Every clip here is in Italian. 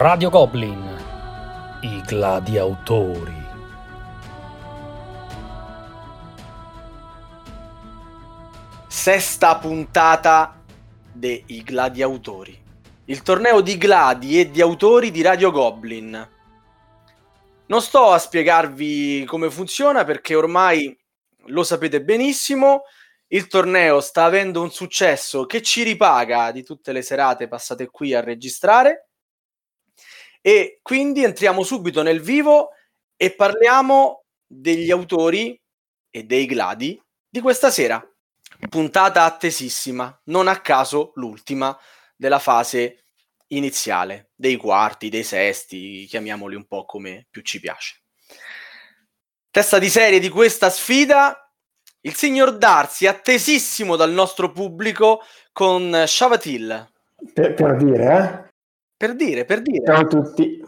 Radio Goblin, i gladiatori. Sesta puntata dei Gladiatori. Il torneo di gladi e di autori di Radio Goblin. Non sto a spiegarvi come funziona perché ormai lo sapete benissimo. Il torneo sta avendo un successo che ci ripaga di tutte le serate passate qui a registrare e quindi entriamo subito nel vivo e parliamo degli autori e dei gladi di questa sera. Puntata attesissima, non a caso l'ultima della fase iniziale, dei quarti, dei sesti, chiamiamoli un po' come più ci piace. Testa di serie di questa sfida, il signor Darsi, attesissimo dal nostro pubblico con Shavatil. Per, per dire, eh? Per dire, per dire. Ciao a tutti.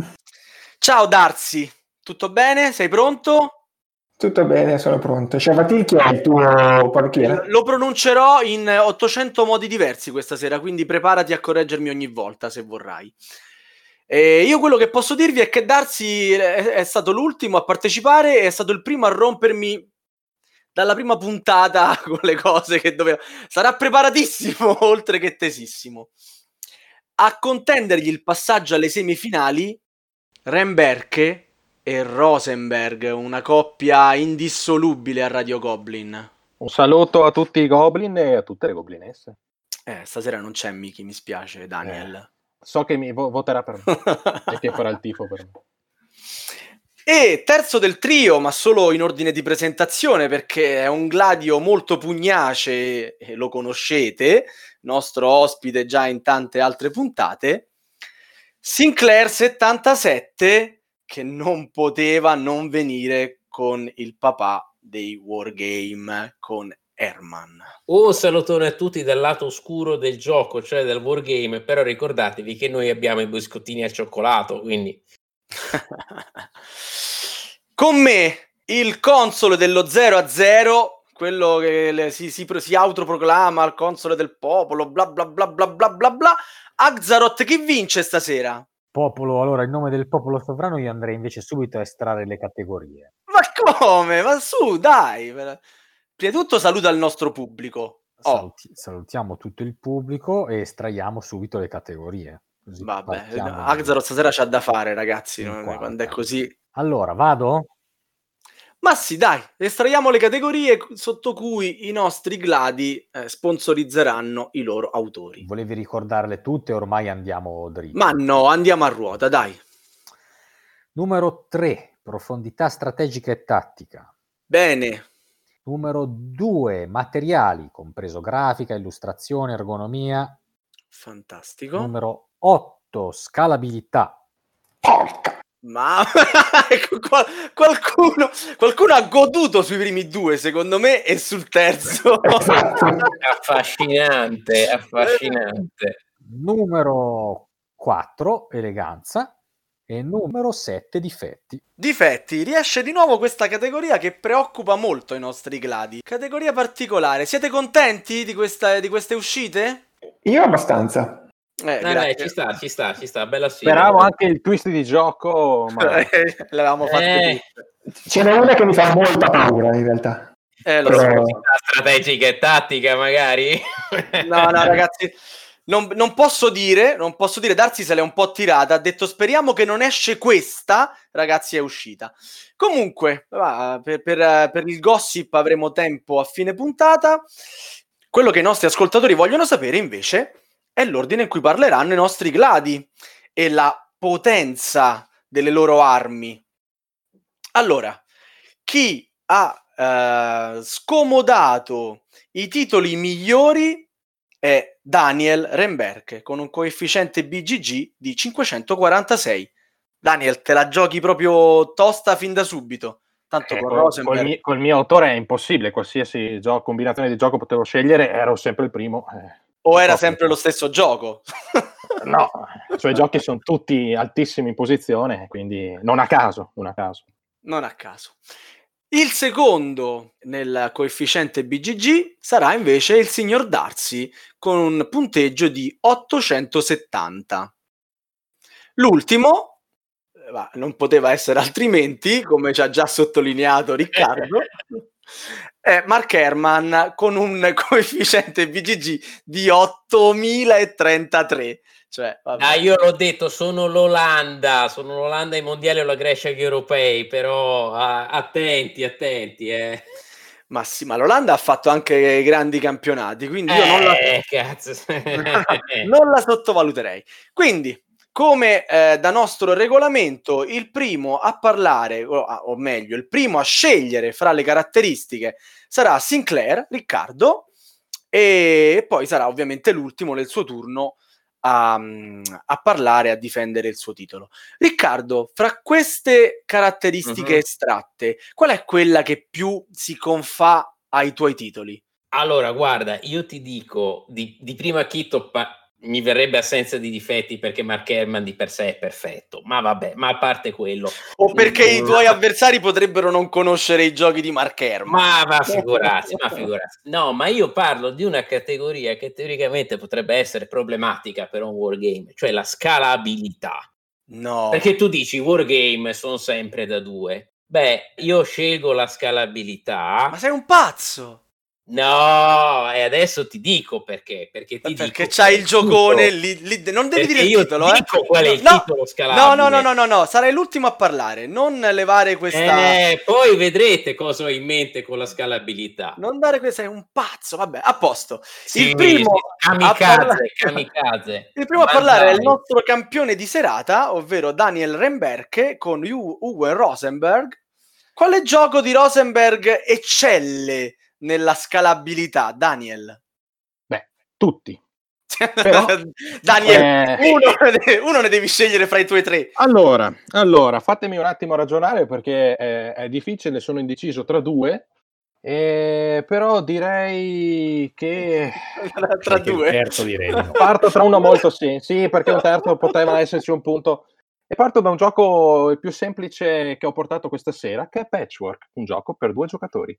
Ciao Darsi, tutto bene? Sei pronto? Tutto bene, sono pronto. Shavatil chi è il tuo parrucchiere? Lo pronuncerò in 800 modi diversi questa sera, quindi preparati a correggermi ogni volta se vorrai. E io quello che posso dirvi è che Darsi è, stato l'ultimo a partecipare, è stato il primo a rompermi dalla prima puntata con le cose che doveva. Sarà preparatissimo, oltre che tesissimo a contendergli il passaggio alle semifinali Remberke e Rosenberg, una coppia indissolubile a Radio Goblin. Un saluto a tutti i goblin e a tutte le goblinesse. Eh, stasera non c'è Miki, mi spiace, Daniel. Eh, so che mi vo- voterà per me e che farà il tifo per me. E terzo del trio, ma solo in ordine di presentazione perché è un gladio molto pugnace e lo conoscete, nostro ospite già in tante altre puntate, Sinclair 77 che non poteva non venire con il papà dei Wargame, con Herman. Un salutone a tutti dal lato oscuro del gioco, cioè del Wargame, però ricordatevi che noi abbiamo i biscottini al cioccolato, quindi... con me il console dello 0 a 0 quello che le, si, si, si, autoproclama al console del popolo, bla bla bla bla bla bla bla. Axaroth, chi vince stasera? Popolo, allora in nome del popolo sovrano io andrei invece subito a estrarre le categorie. Ma come? Ma su, dai! Prima di tutto saluta il nostro pubblico. Oh. Saluti, salutiamo tutto il pubblico e estraiamo subito le categorie. Così Vabbè, Axaroth stasera c'ha da fare, ragazzi, quando è così. Allora, vado? Ma sì, dai, estraiamo le categorie sotto cui i nostri gladi eh, sponsorizzeranno i loro autori. Volevi ricordarle tutte, ormai andiamo dritti. Ma no, andiamo a ruota, dai. Numero 3, profondità strategica e tattica. Bene. Numero 2, materiali, compreso grafica, illustrazione, ergonomia. Fantastico. Numero 8, scalabilità. Porca ma ecco, qualcuno, qualcuno, ha goduto sui primi due, secondo me, e sul terzo. affascinante, affascinante. Numero 4, eleganza. E numero 7, difetti. Difetti, riesce di nuovo questa categoria che preoccupa molto i nostri gladi. Categoria particolare. Siete contenti di, questa, di queste uscite? Io abbastanza. Eh, no, no, ci sta, ci sta, ci sta, bella sfida. Speravo anche il twist di gioco, ma... l'avevamo fatto eh. Ce n'è una che mi fa molta paura, in realtà. Eh, lo Però... so, strategica e tattica, magari. no, no, ragazzi, non, non, posso dire, non posso dire, Darsi se l'è un po' tirata, ha detto speriamo che non esce questa, ragazzi, è uscita. Comunque, va, per, per, per il gossip avremo tempo a fine puntata. Quello che i nostri ascoltatori vogliono sapere, invece, è l'ordine in cui parleranno i nostri gladi e la potenza delle loro armi. Allora, chi ha eh, scomodato i titoli migliori è Daniel Remberg con un coefficiente BGG di 546. Daniel, te la giochi proprio tosta fin da subito. Tanto eh, con Rosenberg... col, mio, col mio autore è impossibile, qualsiasi gio- combinazione di gioco potevo scegliere, ero sempre il primo. Eh. O era sempre lo stesso gioco? no, i suoi giochi sono tutti altissimi in posizione, quindi non a caso, non a caso. Non a caso. Il secondo nel coefficiente BGG sarà invece il signor Darcy con un punteggio di 870. L'ultimo, eh, non poteva essere altrimenti, come ci ha già sottolineato Riccardo, è Mark Herman con un coefficiente BGG di 8033. Cioè. Ah, io l'ho detto, sono l'Olanda, sono l'Olanda ai mondiali o la Grecia agli europei, però ah, attenti, attenti. Eh. Ma sì, ma l'Olanda ha fatto anche grandi campionati, quindi io non la, Eh, non la sottovaluterei. Quindi, come eh, da nostro regolamento, il primo a parlare, o, o meglio, il primo a scegliere fra le caratteristiche sarà Sinclair, Riccardo, e poi sarà ovviamente l'ultimo nel suo turno a, a parlare, a difendere il suo titolo. Riccardo, fra queste caratteristiche Mhm. estratte, qual è quella che più si confà ai tuoi titoli? Allora, guarda, io ti dico, di, di prima acchito pa- mi verrebbe assenza di difetti perché Mark Herman di per sé è perfetto, ma vabbè, ma a parte quello. O perché i tuoi avversari potrebbero non conoscere i giochi di Mark Herman? Ma va figurarsi, ma figurarsi. No, ma io parlo di una categoria che teoricamente potrebbe essere problematica per un wargame, cioè la scalabilità. No. Perché tu dici i wargame sono sempre da due. Beh, io scelgo la scalabilità. Ma sei un pazzo! No, e adesso ti dico perché. Perché ti Perché dico c'hai il giocone lì, lì- Non devi Perché dire il io titolo, ti eh? dico qual è il No, titolo No, scalabile. no, no, no, no, no, sarai l'ultimo a parlare. Non levare questa. Eh, poi vedrete cosa ho in mente con la scalabilità. Non dare questa, sei un pazzo. Vabbè, a posto. Sì, il primo sì, kamikaze, parlare- kamikaze. Il primo a parlare è il nostro campione di serata, ovvero Daniel Remberke con Uwe Rosenberg. Quale gioco di Rosenberg eccelle nella scalabilità, Daniel? Tutti. Però, Daniel, eh, uno, uno ne devi scegliere fra i tuoi tre. Allora, allora, fatemi un attimo ragionare perché eh, è difficile, sono indeciso tra due, eh, però direi che tra due. terzo direi parto tra uno molto sì, sì, perché un terzo poteva esserci un punto. E parto da un gioco il più semplice che ho portato questa sera, che è Patchwork, un gioco per due giocatori.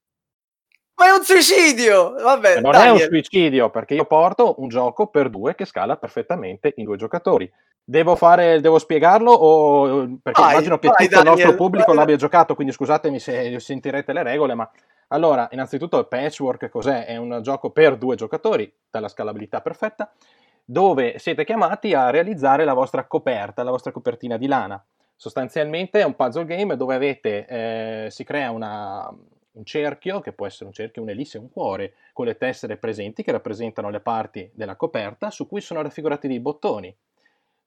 Ma è un suicidio! Vabbè, non è un Daniel. suicidio, perché io porto un gioco per due che scala perfettamente in due giocatori. Devo, fare, devo spiegarlo o perché Vai, immagino che vai, tutto il nostro Daniel, pubblico vai. l'abbia giocato, quindi scusatemi se sentirete le regole, ma allora, innanzitutto Patchwork cos'è? È un gioco per due giocatori, dalla scalabilità perfetta, dove siete chiamati a realizzare la vostra coperta, la vostra copertina di lana. Sostanzialmente è un puzzle game dove avete, eh, si crea una- un cerchio, che può essere un cerchio, un'ellisse, un cuore, con le tessere presenti che rappresentano le parti della coperta, su cui sono raffigurati dei bottoni.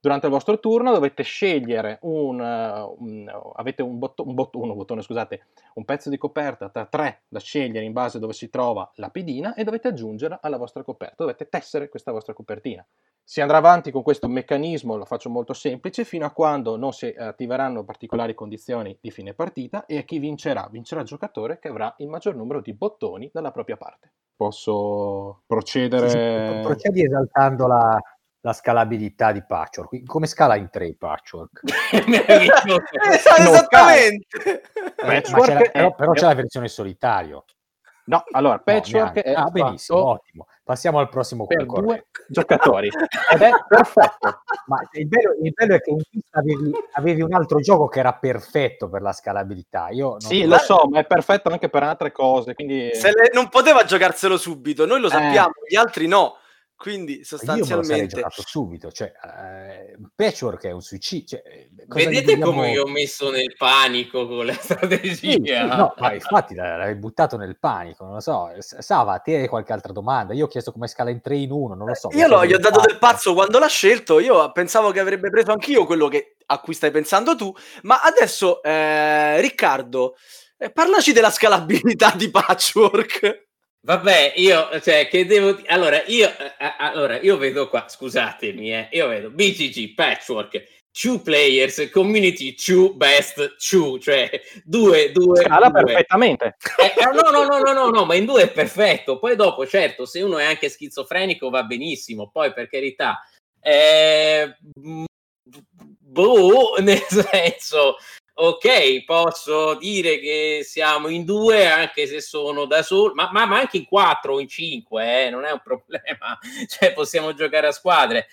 Durante il vostro turno dovete scegliere un, eh, un- avete un, botto- un botto- uno bottone, scusate, un pezzo di coperta tra tre da scegliere in base a dove si trova la pedina e dovete aggiungerla alla vostra coperta, dovete tessere questa vostra copertina. Si andrà avanti con questo meccanismo, lo faccio molto semplice, fino a quando non si attiveranno particolari condizioni di fine partita e chi vincerà? Vincerà il giocatore che avrà il maggior numero di bottoni dalla propria parte. Posso procedere? Sì, sì, procedi esaltando la, la scalabilità di Patchwork. Come scala in tre Patchwork? Eh, Non esattamente. Ma la- però, c'è la versione solitario. No, allora, No, Patchwork neanche. è ah, benissimo, fatto ottimo. Passiamo al prossimo per due giocatori ed è perfetto. Ma il bello, il bello è che in pista avevi, avevi un altro gioco che era perfetto per la scalabilità. Io non Sì, so- lo so, ma è perfetto anche per altre cose, quindi Se le- non poteva giocarselo subito, noi lo Eh. sappiamo, gli altri no. Quindi io me lo sarei sostanzialmente giocato subito. Cioè, eh, Patchwork è un suicidio. Cioè, eh, Vedete dobbiamo- come io ho messo nel panico con la strategia? sì, no, ma infatti l'hai buttato nel panico, non lo so. Sava, te hai qualche altra domanda? Io ho chiesto come scala in 3 in 1, non lo so. io lo- gli ho dato del pazzo pazzo quando l'ha scelto. Io pensavo che avrebbe preso anch'io quello che- a cui stai pensando tu. Ma adesso, eh, Riccardo, eh, parlaci della scalabilità di Patchwork. Vabbè, io, cioè, che devo Allora, io, eh, eh, allora, io vedo qua, scusatemi, eh, io vedo BGG, Patchwork, two players, community, two best, two, cioè due, due, scala due. perfettamente. Eh, eh, no, no, no, no, no, no, ma in due è perfetto. Poi dopo, certo, se uno è anche schizofrenico va benissimo. Poi, per carità, eh, boh, nel senso, ok, posso dire che siamo in due anche se sono da solo, ma, ma- ma anche in quattro o in cinque, eh, non è un problema. Cioè, possiamo giocare a squadre.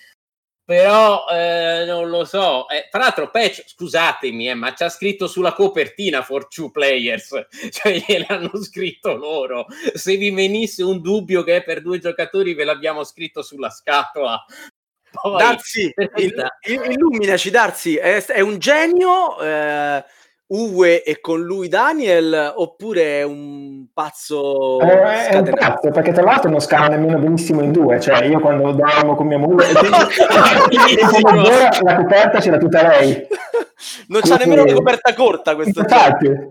però eh, non lo so. Eh, tra l'altro, Patch, scusatemi, eh, ma c'ha scritto sulla copertina for two players, cioè gliel'hanno scritto loro. Se vi venisse un dubbio che è per due giocatori, ve l'abbiamo scritto sulla scatola. Poi, Darsi, per il- carità. il- illuminaci Darsi, è, è un genio eh, Uwe e con lui Daniel oppure è un pazzo Eh, è un pazzo, perché tra l'altro non scala nemmeno benissimo in due, cioè io quando dormo con mia moglie e la coperta c'era tutta lei. Non c'ha nemmeno la coperta corta questo gioco.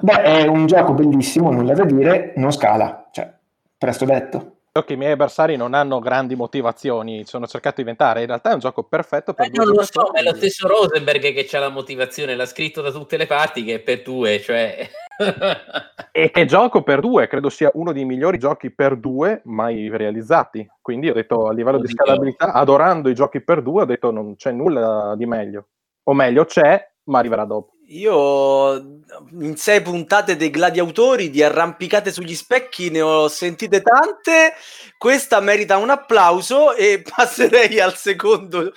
Beh, è un gioco bellissimo, nulla da dire, non scala, cioè, presto detto. Che i miei avversari non hanno grandi motivazioni, sono cercato di inventare. In realtà è un gioco perfetto per Eh, non lo so, è lo stesso Rosenberg che c'ha la motivazione, l'ha scritto da tutte le parti che è per due, cioè... E che gioco per due, credo sia uno dei migliori giochi per due mai realizzati. Quindi ho detto a livello di scalabilità, adorando i giochi per due, ho detto non c'è nulla di meglio. O meglio, c'è, ma arriverà dopo. Io in sei puntate dei gladiatori di arrampicate sugli specchi ne ho sentite tante. Questa merita un applauso e passerei al secondo,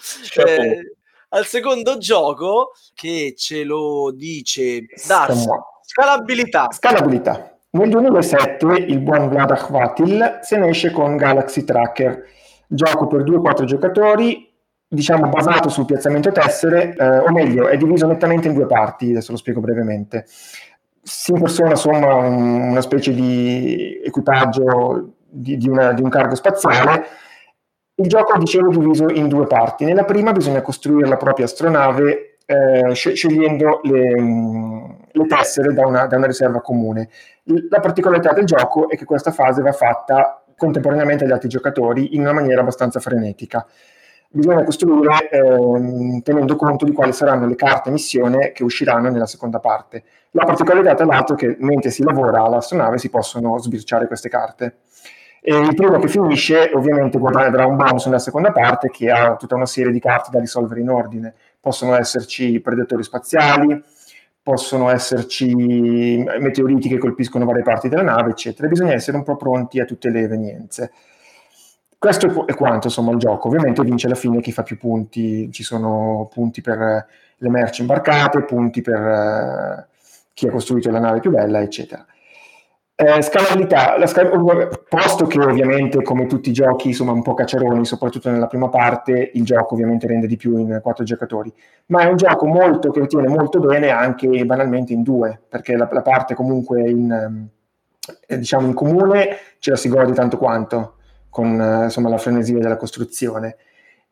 eh, al secondo gioco che ce lo dice. Siamo- Scalabilità. Scalabilità. Nel 2007 il buon Vlad Akhvatil se ne esce con Galaxy Tracker, gioco per 2-4 giocatori, diciamo basato sul piazzamento tessere, eh, o meglio, è diviso nettamente in due parti, adesso lo spiego brevemente. Si impersona insomma un- una specie di equipaggio di, di una- di un cargo spaziale. Il gioco, dicevo, è diviso in due parti. Nella prima bisogna costruire la propria astronave eh, sce- scegliendo le, mh, le tessere da una, da una riserva comune. La particolarità del gioco è che questa fase va fatta contemporaneamente agli altri giocatori in una maniera abbastanza frenetica. Bisogna costruire ehm, tenendo conto di quali saranno le carte missione che usciranno nella seconda parte. La particolarità, tra l'altro, è che mentre si lavora all'astronave si possono sbirciare queste carte. E il primo che finisce ovviamente guadagnerà un bonus nella seconda parte che ha tutta una serie di carte da risolvere in ordine. Possono esserci predatori spaziali, possono esserci meteoriti che colpiscono varie parti della nave, eccetera. Bisogna essere un po' pronti a tutte le evenienze. Questo è qu- è quanto insomma il gioco. Ovviamente vince alla fine chi fa più punti, ci sono punti per eh, le merci imbarcate, punti per eh, chi ha costruito la nave più bella, eccetera. Eh, scalabilità, la scal- posto che ovviamente come tutti i giochi insomma un po' cacciaroni, soprattutto nella prima parte, il gioco ovviamente rende di più in quattro giocatori, ma è un gioco molto che tiene molto bene anche banalmente in due, perché la, la parte comunque in, ehm, eh, diciamo in comune ce la si gode tanto quanto con eh, insomma la frenesia della costruzione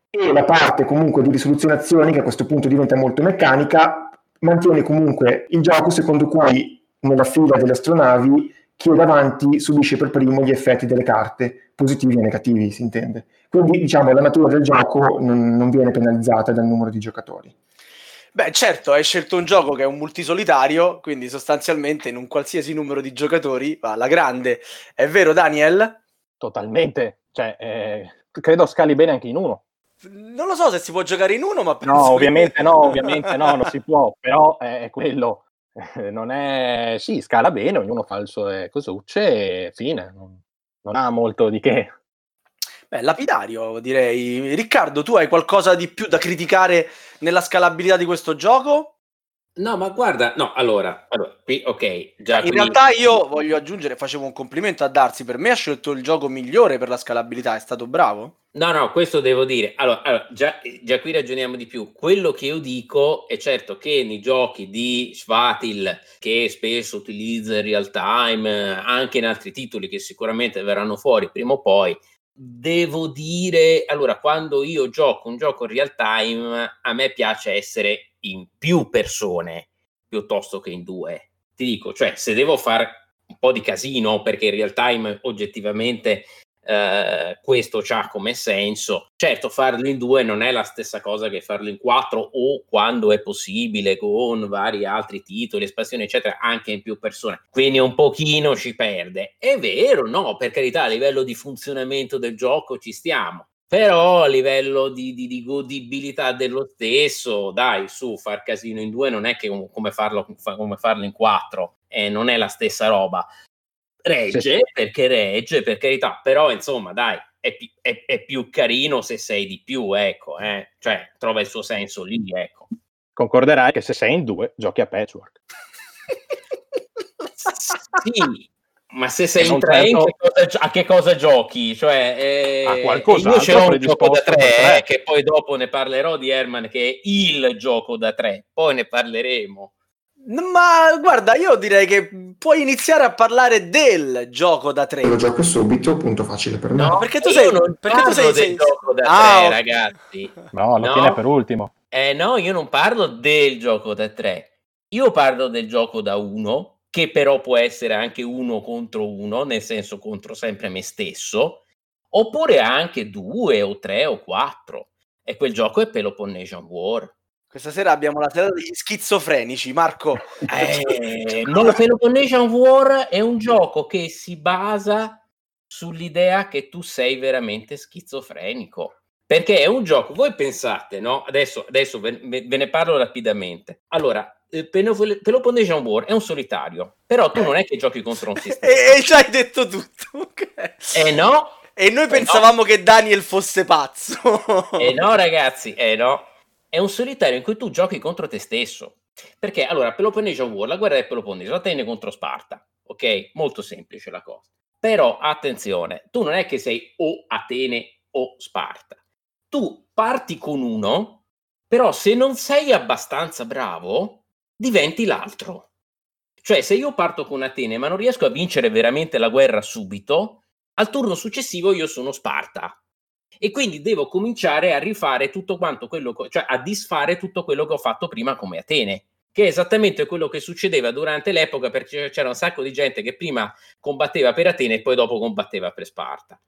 e la parte comunque di risoluzione azioni che a questo punto diventa molto meccanica mantiene comunque il gioco secondo cui nella fila delle astronavi chi è davanti subisce per primo gli effetti delle carte, positivi e negativi, si intende. Quindi, diciamo, la natura del gioco non, non viene penalizzata dal numero di giocatori. Beh, certo, hai scelto un gioco che è un multisolitario, quindi sostanzialmente in un qualsiasi numero di giocatori va alla grande. È vero, Daniel? Totalmente. Cioè, eh, credo scali bene anche in uno. Non lo so se si può giocare in uno, ma No, che- ovviamente no, ovviamente no, non si può, però è quello. Eh, Non è... Sì, scala bene, ognuno fa il suo eh, cosucce e fine. Non, non ha molto di che. Beh, lapidario, direi. Riccardo, tu hai qualcosa di più da criticare nella scalabilità di questo gioco? No, ma guarda, no, allora, allora qui, ok, già In qui- realtà io voglio aggiungere, facevo un complimento a Darsi, per me ha scelto il gioco migliore per la scalabilità, è stato bravo. No, no, questo devo dire. Allora, allora, già, già qui ragioniamo di più. Quello che io dico è certo che nei giochi di Schwatil, che spesso utilizza in real time, anche in altri titoli che sicuramente verranno fuori prima o poi, devo dire, allora, quando io gioco un gioco in real time, a me piace essere in più persone piuttosto che in due. Ti dico, cioè, se devo fare un po' di casino, perché in real time oggettivamente eh, questo c'ha come senso. Certo, farlo in due non è la stessa cosa che farlo in quattro o quando è possibile con vari altri titoli, espansioni, eccetera, anche in più persone. Quindi un pochino ci perde. È vero, no, per carità, a livello di funzionamento del gioco ci stiamo. Però a livello di, di- di godibilità dello stesso, dai, su, far casino in due non è che com- come farlo, fa- come farlo in quattro, eh, non è la stessa roba regge Sì. perché regge per carità però insomma dai è, pi- è- è più carino se sei di più, ecco, eh. cioè trova il suo senso lì, ecco. Concorderai che se sei in due, giochi a patchwork. Sì, ma se sei in tre, certo- che cosa gio- a che cosa giochi? Cioè, eh, A qualcos'altro io ce l'ho un gioco da tre, tre. eh, che poi dopo ne parlerò di Herman, che è il gioco da tre, poi ne parleremo. Ma guarda, io direi che puoi iniziare a parlare del gioco da tre. Lo gioco subito, punto facile per me. No, perché tu sei- non perché tu sei- del sei- gioco da Ah, tre, ok. ragazzi. No, lo No. tiene per ultimo. Eh no, io non parlo del gioco da 3, io parlo del gioco da 1, che però può essere anche uno contro uno, nel senso contro sempre me stesso, oppure anche due o tre o quattro. E quel gioco è Peloponnesian War. Questa sera abbiamo la serata degli schizofrenici, Marco. Eh, no, Peloponnesian War è un gioco che si basa sull'idea che tu sei veramente schizofrenico. Perché è un gioco, voi pensate, no? Adesso, adesso ve, ve- ve ne parlo rapidamente. Allora, eh, Pelo- Peloponnesian War è un solitario, però tu non è che giochi contro un sistema. e, e ci hai detto tutto. Eh no, E noi Eh pensavamo che Daniel fosse pazzo. Eh no, ragazzi, eh no. È un solitario in cui tu giochi contro te stesso. Perché allora, Peloponnesian War, la guerra del Peloponneso, Atene contro Sparta. Ok? Molto semplice la cosa. Però attenzione, tu non è che sei o Atene o Sparta. Tu parti con uno, però se non sei abbastanza bravo, diventi l'altro. Cioè, se io parto con Atene, ma non riesco a vincere veramente la guerra subito, al turno successivo io sono Sparta e quindi devo cominciare a rifare tutto quanto quello, co- cioè a disfare tutto quello che ho fatto prima come Atene, che è esattamente quello che succedeva durante l'epoca perché c'era un sacco di gente che prima combatteva per Atene e poi dopo combatteva per Sparta.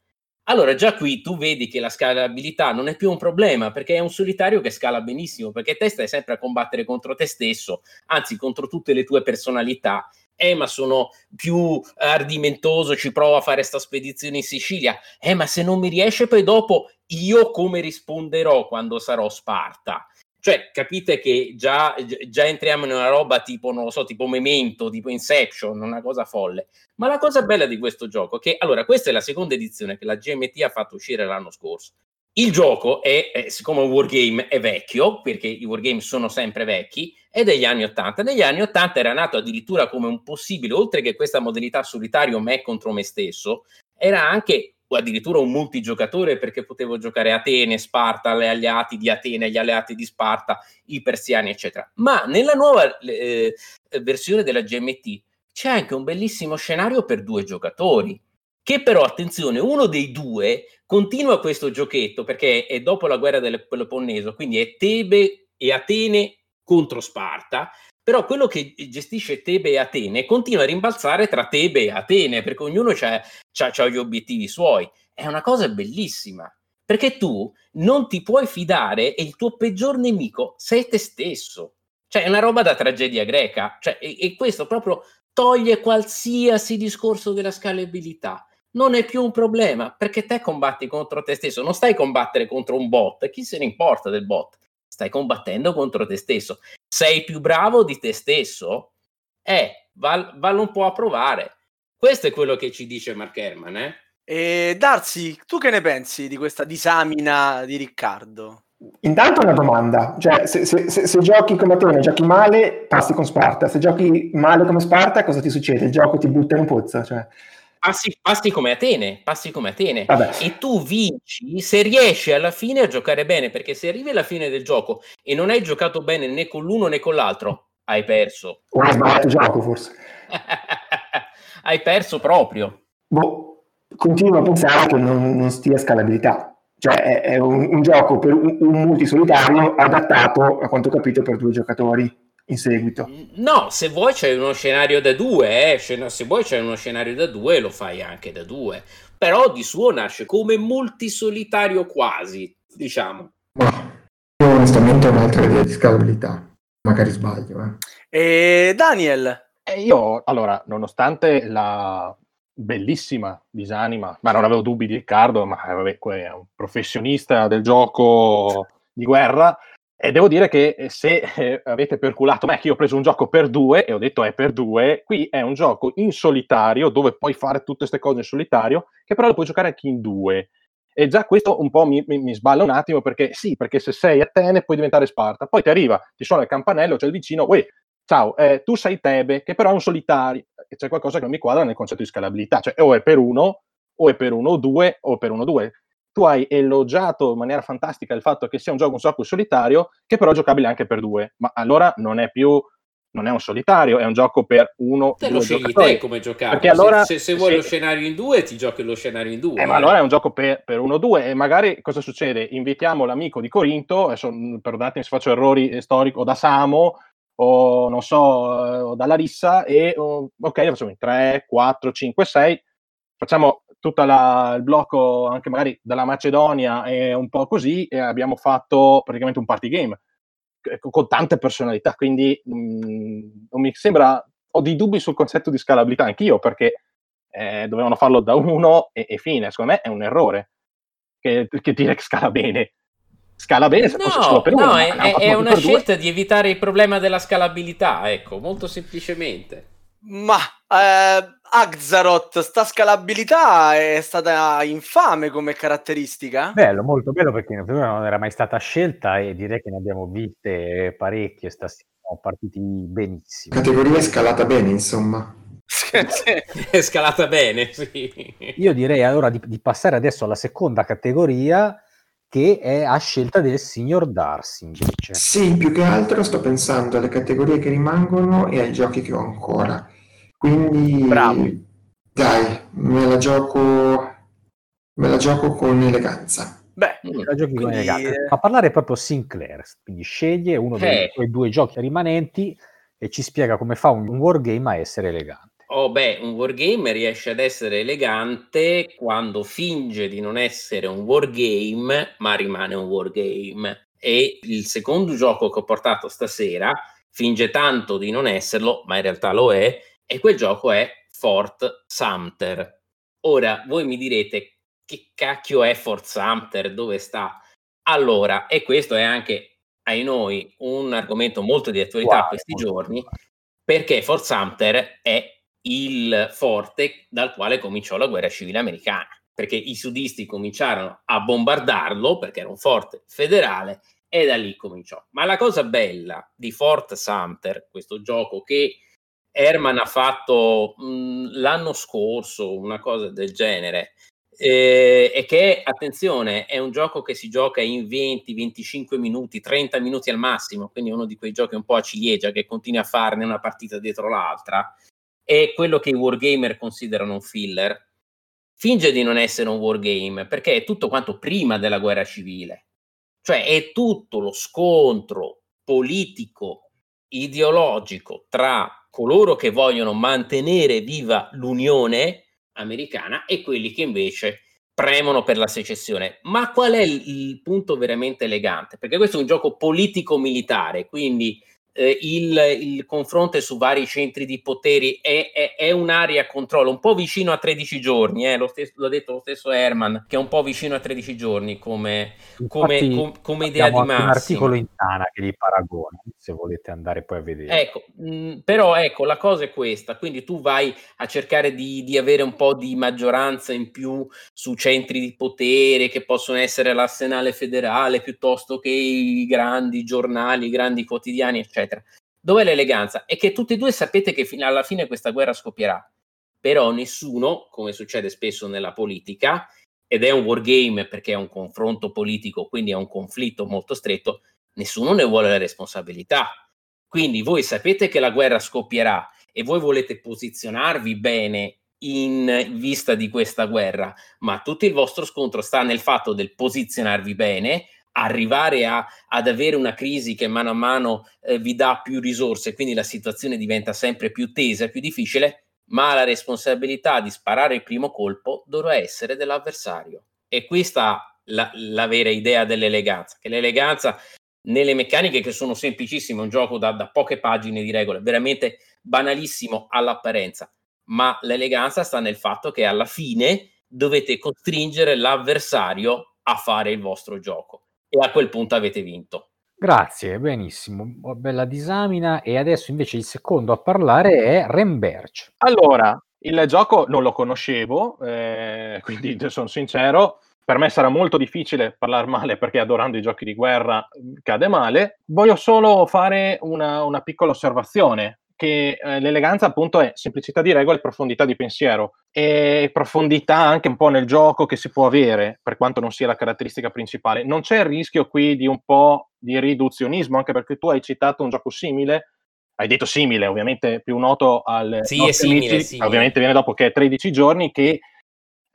Allora già qui tu vedi che la scalabilità non è più un problema perché è un solitario che scala benissimo, perché te stai sempre a combattere contro te stesso, anzi contro tutte le tue personalità. Eh, ma sono più ardimentoso, ci provo a fare sta spedizione in Sicilia. Eh, ma se non mi riesce poi dopo io come risponderò quando sarò Sparta? Cioè, capite che già, già entriamo in una roba tipo, non lo so, tipo Memento, tipo Inception, una cosa folle. Ma la cosa bella di questo gioco è che, allora, questa è la seconda edizione che la GMT ha fatto uscire l'anno scorso. Il gioco è, è siccome un wargame è vecchio, perché i wargame sono sempre vecchi, è degli anni 80. Negli anni 80 era nato addirittura come un possibile, oltre che questa modalità solitario me contro me stesso, era anche addirittura un multigiocatore perché potevo giocare Atene, Sparta, gli alleati di Atene, gli alleati di Sparta, i persiani, eccetera. Ma nella nuova eh, versione della GMT c'è anche un bellissimo scenario per due giocatori. Che però, attenzione, uno dei due continua questo giochetto perché è dopo la guerra del Peloponneso, quindi è Tebe e Atene contro Sparta, però quello che gestisce Tebe e Atene continua a rimbalzare tra Tebe e Atene perché ognuno ha gli obiettivi suoi. È una cosa bellissima perché tu non ti puoi fidare e il tuo peggior nemico sei te stesso. Cioè, è una roba da tragedia greca. Cioè, e, e questo proprio toglie qualsiasi discorso della scalabilità. Non è più un problema perché te combatti contro te stesso, non stai a combattere contro un bot, chi se ne importa del bot? Stai combattendo contro te stesso. Sei più bravo di te stesso? Eh, val, vallo un po' a provare. Questo è quello che ci dice Mark Herman, eh? E Darsi, tu che ne pensi di questa disamina di Riccardo? Intanto una domanda, cioè se, se, se, se giochi come Atene, giochi male, passi con Sparta, se giochi male come Sparta, cosa ti succede? Il gioco ti butta in un pozzo? Cioè... Passi, passi, come Atene, passi come Atene Vabbè. e tu vinci se riesci alla fine a giocare bene, perché se arrivi alla fine del gioco e non hai giocato bene né con l'uno né con l'altro, hai perso. O hai sbagliato il gioco forse. hai perso proprio. Boh, continuo a pensare che non, non stia scalabilità. Cioè è, è un, un, gioco per un, un multisolitario adattato, a quanto ho capito, per due giocatori in seguito. No, se vuoi c'è uno scenario da due, eh. se vuoi c'è uno scenario da due, lo fai anche da due. Però di suo nasce come multisolitario quasi, diciamo. Ma io onestamente ho un'altra idea di scalabilità, magari sbaglio. Eh. E Daniel? Eh, io, allora, nonostante la bellissima disanima, ma non avevo dubbi di Riccardo, ma vabbè, è un professionista del gioco di guerra, e devo dire che se eh, avete perculato me che io ho preso un gioco per due e ho detto è per due, qui è un gioco in solitario dove puoi fare tutte queste cose in solitario, che però lo puoi giocare anche in due. E già questo un po' mi, mi, mi, sballa un attimo perché sì, perché se sei Atene puoi diventare Sparta, poi ti arriva, ti suona il campanello, c'è il vicino, uè, ciao, eh, tu sei Tebe, che però è un solitario, e c'è qualcosa che non mi quadra nel concetto di scalabilità, cioè o è per uno, o è per uno o due, o per uno o due. Tu hai elogiato in maniera fantastica il fatto che sia un gioco un gioco solitario, che però è giocabile anche per due, ma allora non è più non è un solitario, è un gioco per uno. Te lo scegli te come giocare. Perché allora, se, se, se vuoi se... lo scenario in due, ti giochi lo scenario in due. Eh, ma allora è un gioco per, per uno o due. E magari cosa succede? Invitiamo l'amico di Corinto, adesso perdonatemi se faccio errori storici, o da Samo, o non so, eh, o da Larissa, e o, ok, facciamo in 3, 4, 5, 6. Facciamo tutto il blocco anche magari dalla Macedonia e un po' così, e abbiamo fatto praticamente un party game con tante personalità, quindi mh, mm, non mi sembra, ho dei dubbi sul concetto di scalabilità anch'io, perché eh, dovevano farlo da uno e, e, fine, secondo me è un errore che, che dire che scala bene. Scala bene se no, fosse solo per no, uno. È, è una scelta due. di evitare il problema della scalabilità, ecco, molto semplicemente. Ma eh, Axaroth, sta scalabilità è stata infame come caratteristica. Bello, molto bello perché prima non era mai stata scelta e direi che ne abbiamo viste parecchie, stasera siamo partiti benissimo. Categoria scalata bene, insomma. è scalata bene, sì. Io direi allora di, di passare adesso alla seconda categoria che è a scelta del signor Darcy invece. Sì, più che altro sto pensando alle categorie che rimangono e ai giochi che ho ancora. Quindi Bravo. dai, me la gioco me la gioco con eleganza. Beh, la giochi quindi... con eleganza. Fa parlare proprio Sinclair, quindi sceglie uno dei eh. due giochi rimanenti e ci spiega come fa un, un wargame a essere elegante. Oh beh, un wargame riesce ad essere elegante quando finge di non essere un wargame, ma rimane un wargame. E il secondo gioco che ho portato stasera finge tanto di non esserlo, ma in realtà lo è, e quel gioco è Fort Sumter. Ora, voi mi direte, che cacchio è Fort Sumter? Dove sta? Allora, e questo è anche, ai noi, un argomento molto di attualità wow, questi giorni, perché Fort Sumter è il forte dal quale cominciò la guerra civile americana, perché i sudisti cominciarono a bombardarlo perché era un forte federale e da lì cominciò. Ma la cosa bella di Fort Sumter, questo gioco che Herman ha fatto mh, mm, l'anno scorso una cosa del genere. E che attenzione è un gioco che si gioca in 20, 25 minuti, 30 minuti al massimo, quindi uno di quei giochi un po' a ciliegia che continui a farne una partita dietro l'altra, è quello che i wargamer considerano un filler. Finge di non essere un wargame perché è tutto quanto prima della guerra civile, cioè è tutto lo scontro politico, ideologico tra coloro che vogliono mantenere viva l'Unione americana e quelli che invece premono per la secessione. Ma qual è il, punto veramente elegante? Perché questo è un gioco politico-militare, quindi eh, il, il, confronto su vari centri di poteri è, è, è, un'area a controllo, un po' vicino a 13 giorni, eh, lo stesso, l'ha detto lo stesso Herman, che è un po' vicino a 13 giorni come, come, com, come idea di massima. un articolo in Tana che li paragona, se volete andare poi a vedere. Ecco, mh, però ecco, la cosa è questa, quindi tu vai a cercare di, di avere un po' di maggioranza in più su centri di potere che possono essere l'arsenale federale piuttosto che i grandi giornali, i grandi quotidiani, eccetera eccetera. Dov'è l'eleganza? È che tutti e due sapete che fino alla fine questa guerra scoppierà, però nessuno, come succede spesso nella politica, ed è un wargame perché è un confronto politico, quindi è un conflitto molto stretto, nessuno ne vuole la responsabilità. Quindi voi sapete che la guerra scoppierà e voi volete posizionarvi bene in vista di questa guerra, ma tutto il vostro scontro sta nel fatto del posizionarvi bene, arrivare a, ad avere una crisi che mano a mano eh, vi dà più risorse, quindi la situazione diventa sempre più tesa, più difficile, ma la responsabilità di sparare il primo colpo dovrà essere dell'avversario. E questa la, la vera idea dell'eleganza, che l'eleganza nelle meccaniche che sono semplicissime, un gioco da, da poche pagine di regole, veramente banalissimo all'apparenza, ma l'eleganza sta nel fatto che alla fine dovete costringere l'avversario a fare il vostro gioco e a quel punto avete vinto. Grazie, benissimo, bella disamina e adesso invece il secondo a parlare è Remberch. Allora, il gioco non lo conoscevo, eh, quindi sono sincero, per me sarà molto difficile parlare male perché adorando i giochi di guerra cade male. Voglio solo fare una, una piccola osservazione che eh, l'eleganza appunto è semplicità di regole e profondità di pensiero e profondità anche un po' nel gioco che si può avere per quanto non sia la caratteristica principale. Non c'è il rischio qui di un po' di riduzionismo anche perché tu hai citato un gioco simile hai detto simile, ovviamente più noto al sì, è simile, amici, simile. ovviamente viene dopo che è 13 giorni che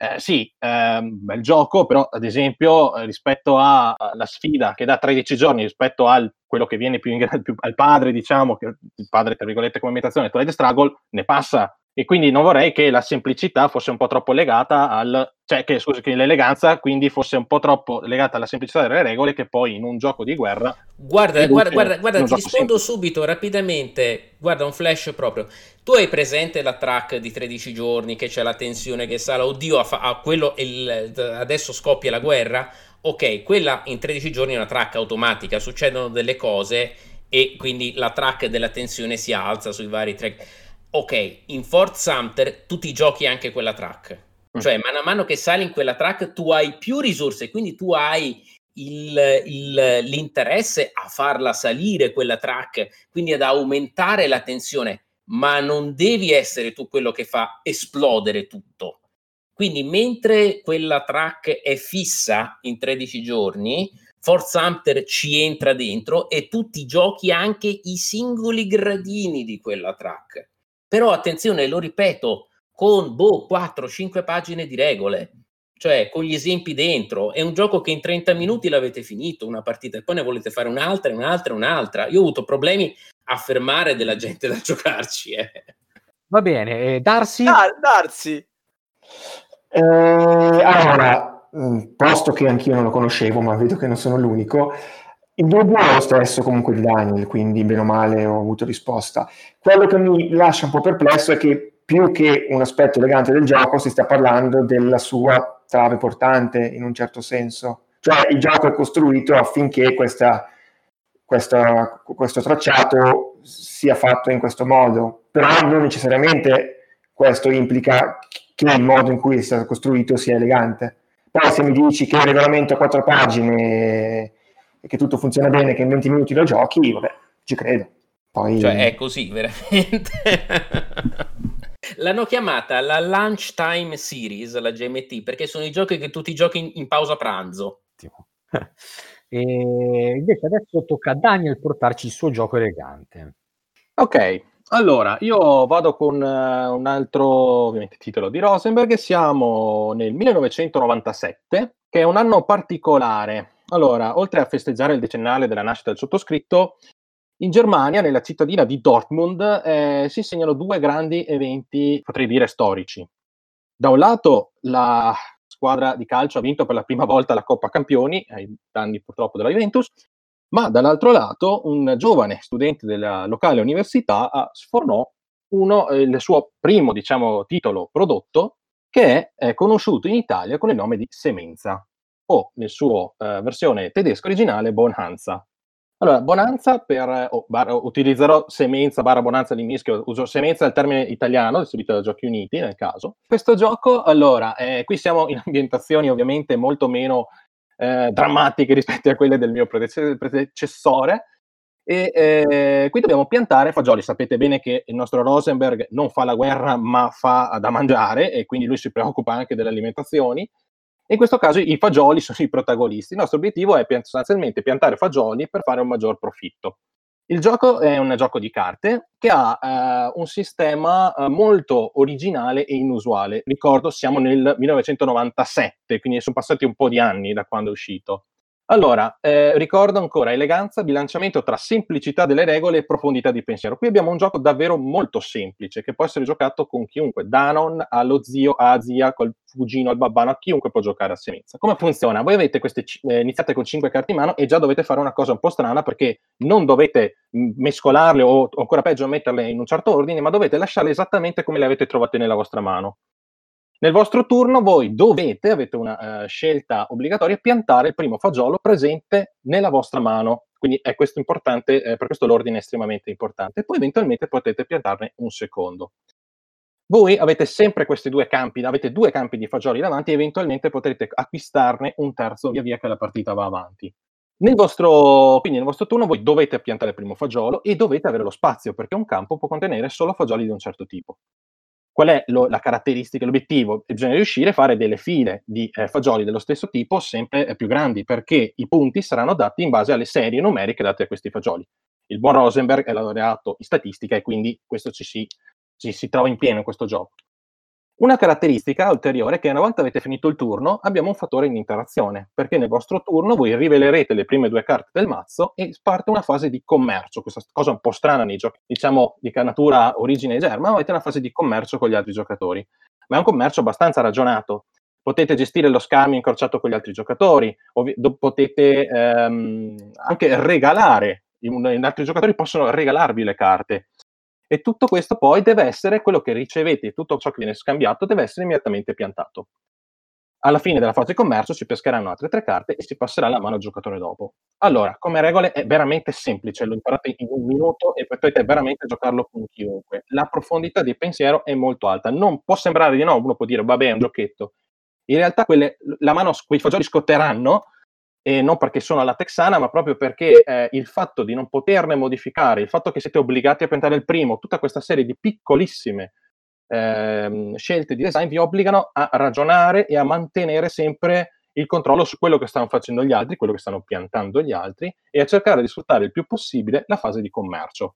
eh, sì, eh, bel gioco, però ad esempio eh, rispetto alla sfida che dà 13 giorni rispetto a quello che viene più, in, più al padre, diciamo, che il padre tra virgolette come imitazione, Twilight Struggle, ne passa. E quindi non vorrei che la semplicità fosse un po' troppo legata al cioè che, scusi, che l'eleganza quindi fosse un po' troppo legata alla semplicità delle regole che poi in un gioco di guerra guarda guarda guarda, guarda ti rispondo semplice. subito rapidamente. Guarda un flash proprio. Tu hai presente la track di 13 giorni che c'è la tensione che sale? Oddio a, a quello il, adesso scoppia la guerra? Ok quella in 13 giorni è una track automatica succedono delle cose e quindi la track della tensione si alza sui vari track ok, in Fort Sumter tu ti giochi anche quella track. Mm. Cioè, mano a mano che sali in quella track, tu hai più risorse, quindi tu hai il, il, l'interesse a farla salire quella track, quindi ad aumentare la tensione, ma non devi essere tu quello che fa esplodere tutto. Quindi, mentre quella track è fissa in 13 giorni, Fort Sumter ci entra dentro e tu ti giochi anche i singoli gradini di quella track. Però attenzione, lo ripeto, con boh, 4-5 pagine di regole, cioè con gli esempi dentro. È un gioco che in 30 minuti l'avete finito, una partita, e poi ne volete fare un'altra, un'altra, un'altra. Io ho avuto problemi a fermare della gente da giocarci. Eh. Va bene, eh, Darsi? Ah, Darsi. Eh, allora, mm, posto che anch'io non lo conoscevo, ma vedo che non sono l'unico, il dubbio è lo stesso comunque di Daniel, quindi bene o male ho avuto risposta. Quello che mi lascia un po' perplesso è che più che un aspetto elegante del gioco si sta parlando della sua trave portante in un certo senso. Cioè il gioco è costruito affinché questa, questa, questo tracciato sia fatto in questo modo, però non necessariamente questo implica che il modo in cui è stato costruito sia elegante. Poi se mi dici che il regolamento a quattro pagine e che tutto funziona bene, che in 20 minuti lo giochi, vabbè, ci credo. Poi... Cioè, è così, veramente. L'hanno chiamata la Lunchtime Series, la GMT, perché sono i giochi che tu ti giochi in, in pausa pranzo. e invece adesso tocca a Daniel portarci il suo gioco elegante. Ok, allora io vado con uh, un altro ovviamente titolo di Rosenberg. Siamo nel 1997, che è un anno particolare allora, oltre a festeggiare il decennale della nascita del sottoscritto, in Germania, nella cittadina di Dortmund, eh, si segnano due grandi eventi, potrei dire storici. Da un lato, la squadra di calcio ha vinto per la prima volta la Coppa Campioni, ai danni purtroppo della Juventus, ma dall'altro lato un giovane studente della locale università sfornò uno, eh, il suo primo diciamo, titolo prodotto che è, è conosciuto in Italia con il nome di Semenza o nel suo eh, versione tedesca originale Bonanza. Allora, Bonanza per, oh, bar, utilizzerò semenza barra Bonanza di mischio, uso semenza il termine italiano, distribuito da Giochi Uniti nel caso. Questo gioco, allora, eh, qui siamo in ambientazioni ovviamente molto meno eh, drammatiche rispetto a quelle del mio predecessore, e eh, qui dobbiamo piantare fagioli. Sapete bene che il nostro Rosenberg non fa la guerra, ma fa da mangiare, e quindi lui si preoccupa anche delle alimentazioni in questo caso i fagioli sono i protagonisti. Il nostro obiettivo è sostanzialmente piantare fagioli per fare un maggior profitto. Il gioco è un gioco di carte che ha eh, un sistema eh, molto originale e inusuale. Ricordo, siamo nel 1997, quindi sono passati un po' di anni da quando è uscito. Allora, eh, ricordo ancora eleganza, bilanciamento tra semplicità delle regole e profondità di pensiero. Qui abbiamo un gioco davvero molto semplice che può essere giocato con chiunque, da non allo zio, a zia, col cugino, al babbano, a chiunque può giocare a semenza. Come funziona? Voi avete queste, eh, iniziate con 5 carte in mano e già dovete fare una cosa un po' strana perché non dovete mescolarle o, o ancora peggio metterle in un certo ordine, ma dovete lasciarle esattamente come le avete trovate nella vostra mano. Nel vostro turno voi dovete, avete una uh, scelta obbligatoria, piantare il primo fagiolo presente nella vostra mano. Quindi è questo importante, eh, per questo l'ordine è estremamente importante. Poi eventualmente potete piantarne un secondo. voi avete sempre questi due campi, avete due campi di fagioli davanti e eventualmente potrete acquistarne un terzo via via che la partita va avanti. Nel vostro, quindi nel vostro turno voi dovete piantare il primo fagiolo e dovete avere lo spazio perché un campo può contenere solo fagioli di un certo tipo. Qual è lo, la caratteristica, l'obiettivo? Bisogna riuscire a fare delle file di eh, fagioli dello stesso tipo sempre eh, più grandi perché i punti saranno dati in base alle serie numeriche date a questi fagioli. Il buon Rosenberg è laureato in statistica e quindi questo ci si, ci si trova in pieno in questo gioco. Una caratteristica ulteriore è che una volta avete finito il turno abbiamo un fattore di interazione, perché nel vostro turno voi rivelerete le prime due carte del mazzo e parte una fase di commercio, questa cosa un po' strana nei giochi, diciamo di natura origine germa, ma avete una fase di commercio con gli altri giocatori, ma è un commercio abbastanza ragionato. Potete gestire lo scambio incrociato con gli altri giocatori, ovvi- potete ehm, anche regalare, gli altri giocatori possono regalarvi le carte e tutto questo poi deve essere quello che ricevete, tutto ciò che viene scambiato deve essere immediatamente piantato. Alla fine della fase di commercio si pescheranno altre tre carte e si passerà la mano al giocatore dopo. Allora, come regole è veramente semplice, lo imparate in un minuto e potete veramente giocarlo con chiunque. La profondità di pensiero è molto alta. Non può sembrare di no, uno può dire, vabbè, è un giochetto. In realtà quelle, la mano, quei fagioli scotteranno e non perché sono alla texana, ma proprio perché eh, il fatto di non poterne modificare, il fatto che siete obbligati a piantare il primo, tutta questa serie di piccolissime eh, scelte di design vi obbligano a ragionare e a mantenere sempre il controllo su quello che stanno facendo gli altri, quello che stanno piantando gli altri e a cercare di sfruttare il più possibile la fase di commercio.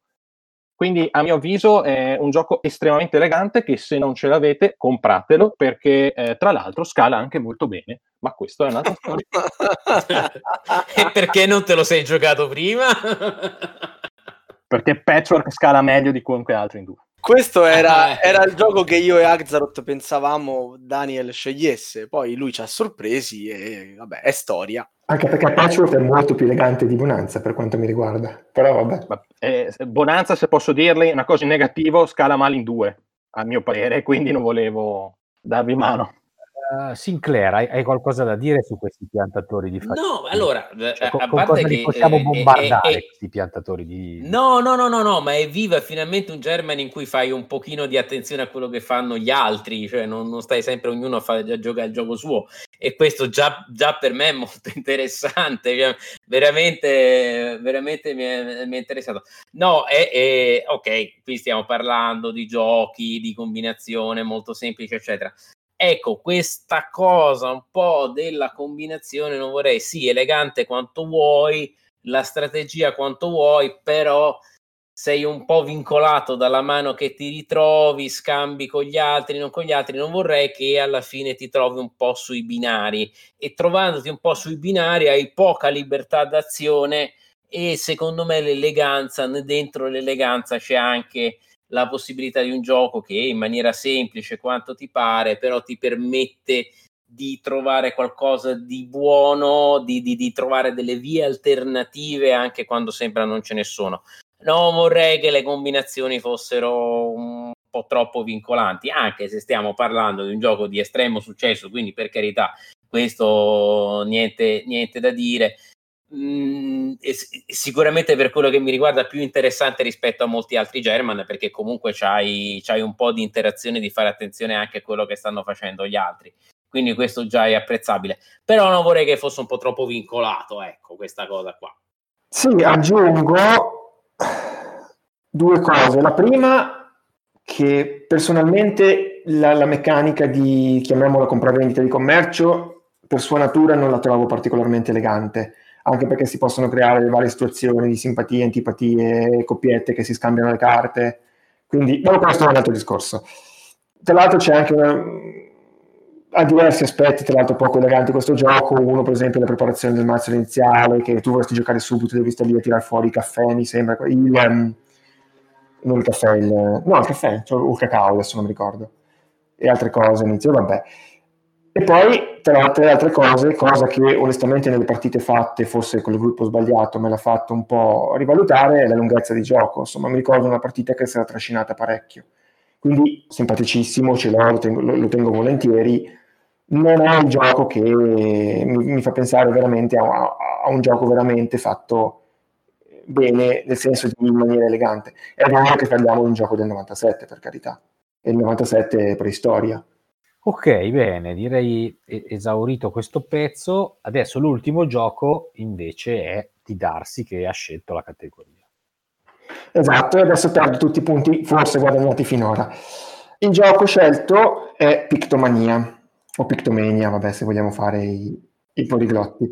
Quindi a mio avviso è un gioco estremamente elegante che se non ce l'avete compratelo perché eh, tra l'altro scala anche molto bene, ma questo è un'altra storia. e perché non te lo sei giocato prima? perché Patchwork scala meglio di qualunque altro in due. Questo era, era, il gioco che io e Axaroth pensavamo Daniel scegliesse, poi lui ci ha sorpresi e vabbè, è storia. Anche perché Patchwork è molto più elegante di Bonanza per quanto mi riguarda. Però vabbè. Eh, Bonanza, se posso dirle una cosa in negativo, scala male in due, a mio parere, quindi non volevo darvi mano. Uh, Sinclair, hai, hai, qualcosa da dire su questi piantatori di fagioli? No, allora, cioè, a con parte cosa che possiamo eh, bombardare eh, eh, questi piantatori di No, no, no, no, no, ma è viva finalmente un German in cui fai un pochino di attenzione a quello che fanno gli altri, cioè non, non stai sempre ognuno a, fare, a giocare il gioco suo e questo già, già per me è molto interessante, cioè, veramente, veramente mi è, mi è interessato. No, è, è, ok, qui stiamo parlando di giochi, di combinazione molto semplice, eccetera ecco questa cosa un po' della combinazione non vorrei sì elegante quanto vuoi la strategia quanto vuoi però sei un po' vincolato dalla mano che ti ritrovi scambi con gli altri non con gli altri non vorrei che alla fine ti trovi un po' sui binari. E trovandoti un po' sui binari hai poca libertà d'azione e secondo me l'eleganza dentro l'eleganza c'è anche la possibilità di un gioco che in maniera semplice quanto ti pare, però ti permette di trovare qualcosa di buono, di, di, di trovare delle vie alternative anche quando sembra non ce ne sono. Non vorrei che le combinazioni fossero un po' troppo vincolanti, anche se stiamo parlando di un gioco di estremo successo, quindi per carità, questo niente, niente da dire mh, sicuramente per quello che mi riguarda più interessante rispetto a molti altri German perché comunque c'hai, c'hai un po' di interazione di fare attenzione anche a quello che stanno facendo gli altri. Quindi questo già è apprezzabile. Però non vorrei che fosse un po' troppo vincolato ecco questa cosa qua. Sì aggiungo due cose. La prima che personalmente la, la meccanica di chiamiamola compravendita di commercio per sua natura non la trovo particolarmente elegante anche perché si possono creare varie situazioni di simpatie, antipatie, coppiette che si scambiano le carte. Quindi, ma questo è un altro discorso. Tra l'altro c'è anche una, ha diversi aspetti, tra l'altro poco eleganti questo gioco. Uno, per esempio, la preparazione del mazzo iniziale, che tu vorresti giocare subito, devi stare lì a tirare fuori i caffè, mi sembra. Il, um, non il caffè, il, no, il caffè, cioè, il cacao, adesso non mi ricordo. E altre cose inizio, vabbè. E poi, tra le altre cose, cosa che onestamente nelle partite fatte, forse con il gruppo sbagliato, me l'ha fatto un po' rivalutare, è la lunghezza di gioco. Insomma, mi ricordo una partita che si era trascinata parecchio. Quindi, simpaticissimo, ce l'ho, lo tengo, lo, tengo volentieri. Non è un gioco che mi, mi fa pensare veramente a, a, un gioco veramente fatto bene, nel senso di in maniera elegante. È vero che parliamo di un gioco del 97, per carità. e il 97 è preistoria. Ok, bene, direi esaurito questo pezzo. Adesso l'ultimo gioco invece è di Darsi che ha scelto la categoria. Esatto, e adesso perdo tutti i punti forse guadagnati finora. Il gioco scelto è Pictomania, o Pictomania, vabbè, se vogliamo fare i, i poliglotti.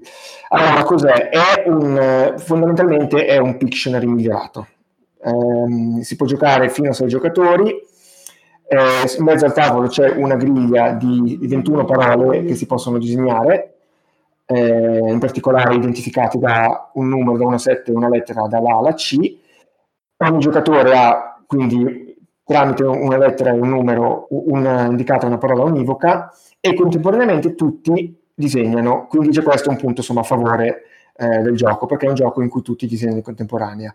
Allora, cos'è? È un, fondamentalmente è un Pictionary migliorato. Eh, si può giocare fino a 6 giocatori, eh, in mezzo al tavolo c'è una griglia di, di 21 parole che si possono disegnare, eh, in particolare identificate da un numero, da una 7 e una lettera dalla alla C. Ogni giocatore ha quindi tramite una lettera e un numero una, indicata una parola univoca e contemporaneamente tutti disegnano, quindi c'è questo un punto insomma, a favore eh, del gioco, perché è un gioco in cui tutti disegnano in contemporanea.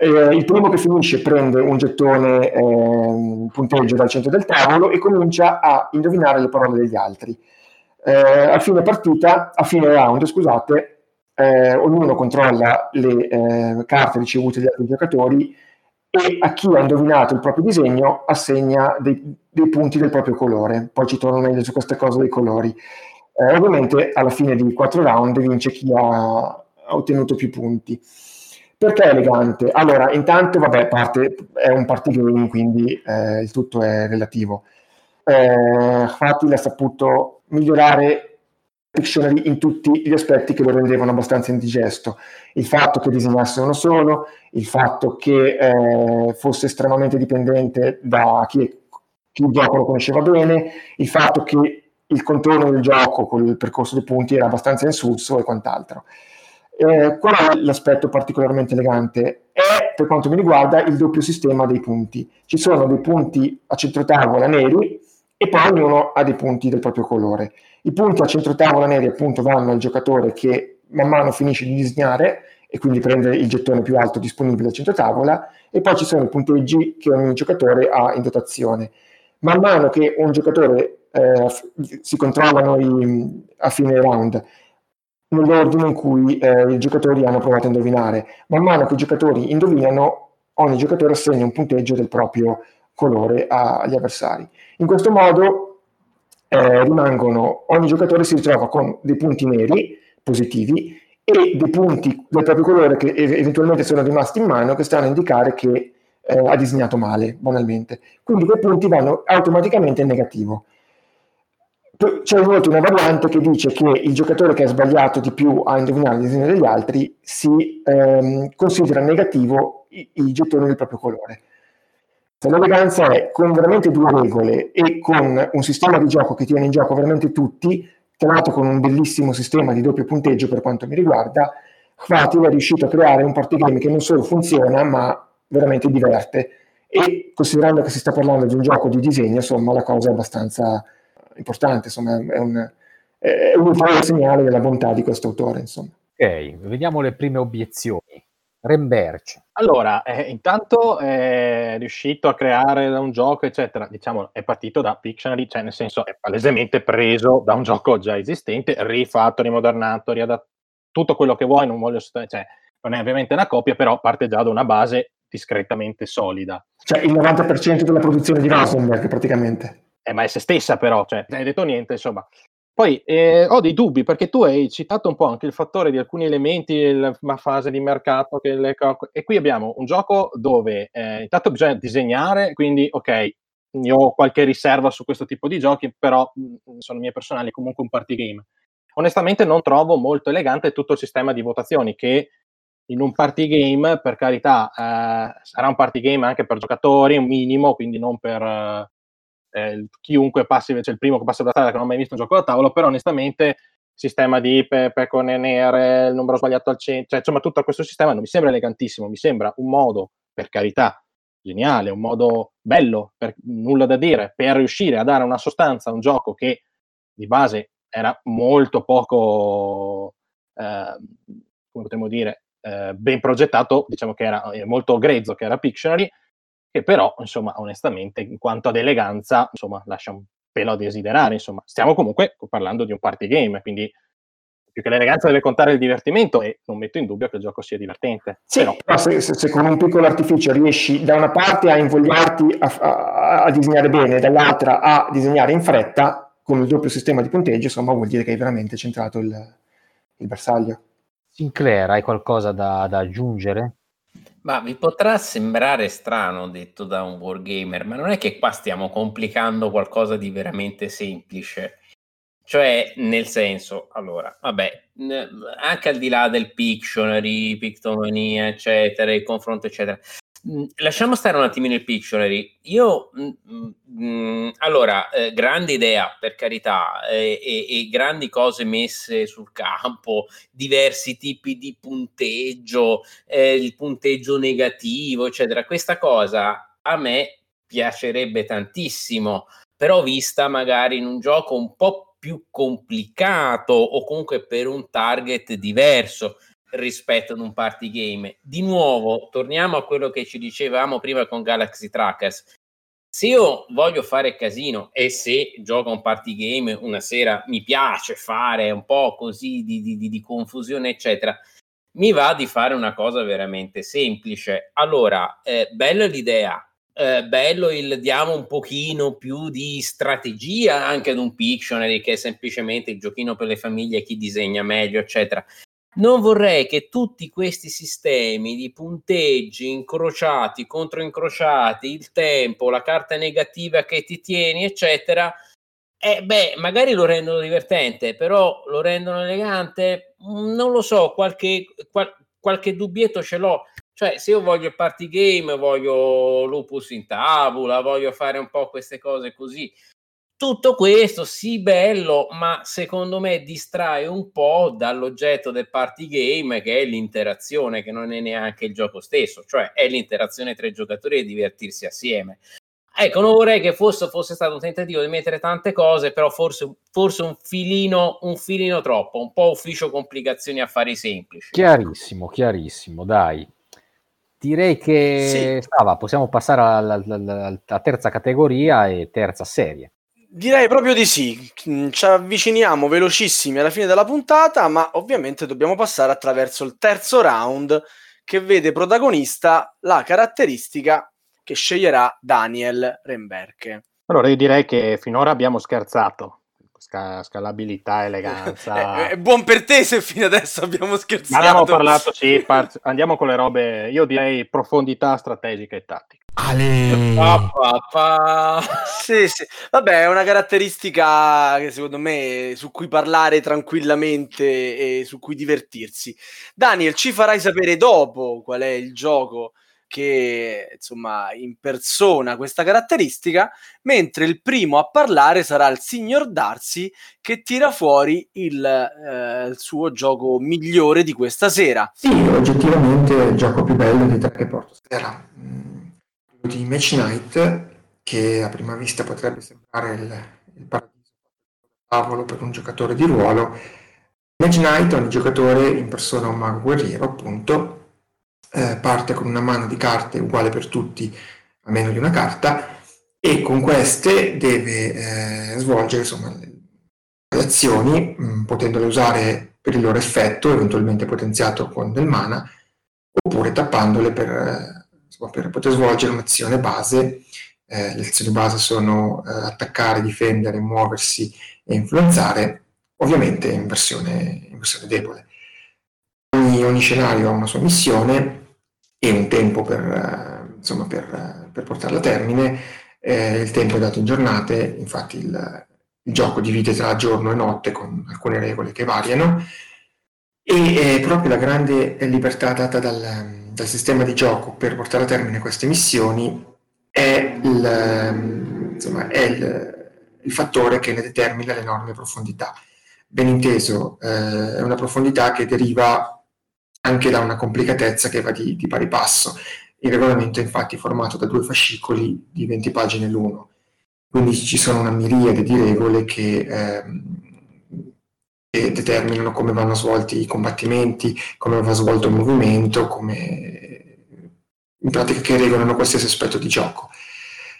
Eh, il primo che finisce prende un gettone, eh, un punteggio dal centro del tavolo e comincia a indovinare le parole degli altri. Eh, a fine partita, a fine round, scusate, eh, ognuno controlla le eh, carte ricevute dagli altri giocatori e a chi ha indovinato il proprio disegno assegna dei, dei punti del proprio colore. Poi ci torno meglio su queste cose dei colori. Eh, ovviamente alla fine di quattro round vince chi ha ottenuto più punti. Perché è elegante? Allora, intanto, vabbè, parte, è un game, quindi eh, il tutto è relativo. Eh, Fatil ha saputo migliorare Pictionary in tutti gli aspetti che lo rendevano abbastanza indigesto. Il fatto che disegnasse uno solo, il fatto che eh, fosse estremamente dipendente da chi, chi il gioco lo conosceva bene, il fatto che il contorno del gioco con il percorso dei punti era abbastanza insulso e quant'altro. Eh, qual è l'aspetto particolarmente elegante? È, per quanto mi riguarda, il doppio sistema dei punti. Ci sono dei punti a centro tavola neri e poi ognuno ha dei punti del proprio colore. I punti a centro tavola neri appunto vanno al giocatore che man mano finisce di disegnare e quindi prende il gettone più alto disponibile a centro tavola e poi ci sono i punteggi che ogni giocatore ha in dotazione. Man mano che un giocatore eh, si controllano i, a fine round nell'ordine in cui eh, i giocatori hanno provato a indovinare. Man mano che i giocatori indovinano, ogni giocatore assegna un punteggio del proprio colore agli avversari. In questo modo eh, rimangono, ogni giocatore si ritrova con dei punti neri positivi e dei punti del proprio colore che eventualmente sono rimasti in mano che stanno a indicare che eh, ha disegnato male, banalmente. Quindi quei punti vanno automaticamente in negativo. C'è inoltre una variante che dice che il giocatore che ha sbagliato di più a indovinare il disegno degli altri si ehm, considera negativo i, i, gettoni del proprio colore. L'eleganza è con veramente due regole e con un sistema di gioco che tiene in gioco veramente tutti, tra l'altro con un bellissimo sistema di doppio punteggio per quanto mi riguarda, Fatil è riuscito a creare un party game che non solo funziona ma veramente diverte e considerando che si sta parlando di un gioco di disegno, insomma la cosa è abbastanza importante, insomma, è un, è un segnale della bontà di questo autore, insomma. Ok, vediamo le prime obiezioni. Remberch. Allora, eh, intanto è riuscito a creare un gioco, eccetera. Diciamo, è partito da Pictionary, cioè nel senso è palesemente preso da un gioco già esistente, rifatto, rimodernato, riadattato, tutto quello che vuoi, non voglio cioè, non è ovviamente una copia, però parte già da una base discretamente solida. Cioè il 90% della produzione di Rosenberg praticamente eh, ma è se stessa però, cioè, hai detto niente, insomma. Poi eh, ho dei dubbi perché tu hai citato un po' anche il fattore di alcuni elementi, la fase di mercato, le, e qui abbiamo un gioco dove eh, intanto bisogna disegnare, quindi ok, io ho qualche riserva su questo tipo di giochi, però mm, sono mie personali, comunque un party game. Onestamente non trovo molto elegante tutto il sistema di votazioni che in un party game, per carità, eh, sarà un party game anche per giocatori, un minimo, quindi non per eh, chiunque passi, cioè il primo che passa da tavola che non ha mai visto un gioco da tavolo, però onestamente sistema di pe- pecore nere, il numero sbagliato al centro, cioè insomma tutto questo sistema non mi sembra elegantissimo, mi sembra un modo, per carità, geniale, un modo bello, per, nulla da dire, per riuscire a dare una sostanza a un gioco che di base era molto poco, eh, come potremmo dire, eh, ben progettato, diciamo che era molto grezzo, che era Pictionary, che però, insomma, onestamente, in quanto ad eleganza, insomma, lascia un pelo a desiderare, insomma. Stiamo comunque parlando di un party game, quindi più che l'eleganza deve contare il divertimento e non metto in dubbio che il gioco sia divertente. Sì, però, però se, se, se, con un piccolo artificio riesci da una parte a invogliarti a, a, a disegnare bene, dall'altra a disegnare in fretta, con il doppio sistema di punteggio, insomma vuol dire che hai veramente centrato il, il bersaglio. Sinclair, hai qualcosa da, da aggiungere? Ma vi potrà sembrare strano detto da un wargamer, ma non è che qua stiamo complicando qualcosa di veramente semplice. Cioè, nel senso, allora, vabbè, anche al di là del Pictionary, Pictomania, eccetera, il confronto, eccetera, lasciamo stare un attimino il Pictionary. Io, mh, mm, mh, mm, allora, eh, grande idea, per carità, eh, e, e, grandi cose messe sul campo, diversi tipi di punteggio, eh, il punteggio negativo, eccetera. Questa cosa a me piacerebbe tantissimo, però vista magari in un gioco un po' più complicato o comunque per un target diverso rispetto ad un party game. Di nuovo, torniamo a quello che ci dicevamo prima con Galaxy Trackers. Se io voglio fare casino e se gioco un party game una sera mi piace fare un po' così di, di, di confusione, eccetera, mi va di fare una cosa veramente semplice. Allora, eh, bella l'idea, eh, bello il diamo un pochino più di strategia anche ad un Pictionary che è semplicemente il giochino per le famiglie, chi disegna meglio, eccetera non vorrei che tutti questi sistemi di punteggi incrociati, contro incrociati, il tempo, la carta negativa che ti tieni, eccetera, eh, beh, magari lo rendono divertente, però lo rendono elegante? Mm, non lo so, qualche, qual, qualche dubbietto ce l'ho. Cioè, se io voglio party game, voglio lupus in tavola, voglio fare un po' queste cose così, tutto questo sì bello, ma secondo me distrae un po' dall'oggetto del party game che è l'interazione, che non è neanche il gioco stesso, cioè è l'interazione tra i giocatori e divertirsi assieme. Ecco, non vorrei che fosse, fosse stato un tentativo di mettere tante cose, però forse, forse un, filino, un filino troppo, un po' ufficio complicazioni affari semplici. Chiarissimo, chiarissimo, dai. Direi che sì. ah, possiamo passare alla, alla, alla terza categoria e terza serie. Direi proprio di sì, mm, ci avviciniamo velocissimi alla fine della puntata, ma ovviamente dobbiamo passare attraverso il terzo round che vede protagonista la caratteristica che sceglierà Daniel Remberke. Allora io direi che finora abbiamo scherzato, Sca- scalabilità, eleganza. è, è, buon per te se fino adesso abbiamo scherzato. Ma abbiamo parlato, sì, par- andiamo con le robe, io direi profondità strategica e tattica. Ale. Pa, pa, pa. Sì, sì. Vabbè, è una caratteristica che secondo me su cui parlare tranquillamente e su cui divertirsi. Daniel, ci farai sapere dopo qual è il gioco che insomma impersona questa caratteristica, mentre il primo a parlare sarà il signor Darcy che tira fuori il, eh, il suo gioco migliore di questa sera. Sì, oggettivamente è il gioco più bello di tre che porto stasera. Mm di Match Night, che a prima vista potrebbe sembrare il, il paradiso tavolo per un giocatore di ruolo. Match Night, ogni giocatore impersona un mago guerriero, appunto, eh, parte con una mano di carte uguale per tutti, a meno di una carta, e con queste deve eh, svolgere insomma, le azioni, mh, mm, potendole usare per il loro effetto, eventualmente potenziato con del mana, oppure tappandole per eh, per poter svolgere un'azione base. Eh, le azioni base sono eh, attaccare, difendere, muoversi e influenzare, ovviamente in versione, in versione debole. Ogni, ogni, scenario ha una sua missione e un tempo per, eh, insomma, per, per portarla a termine. Eh, il tempo è dato in giornate, infatti il, il gioco divide tra giorno e notte con alcune regole che variano e eh, proprio la grande libertà data dal, dal sistema di gioco per portare a termine queste missioni è il, insomma, è il, il fattore che ne determina l'enorme profondità. Ben inteso, eh, è una profondità che deriva anche da una complicatezza che va di, di pari passo. Il regolamento è infatti formato da due fascicoli di 20 pagine l'uno, quindi ci sono una miriade di regole che ehm, che determinano come vanno svolti i combattimenti, come va svolto il movimento, come in pratica che regolano qualsiasi aspetto di gioco.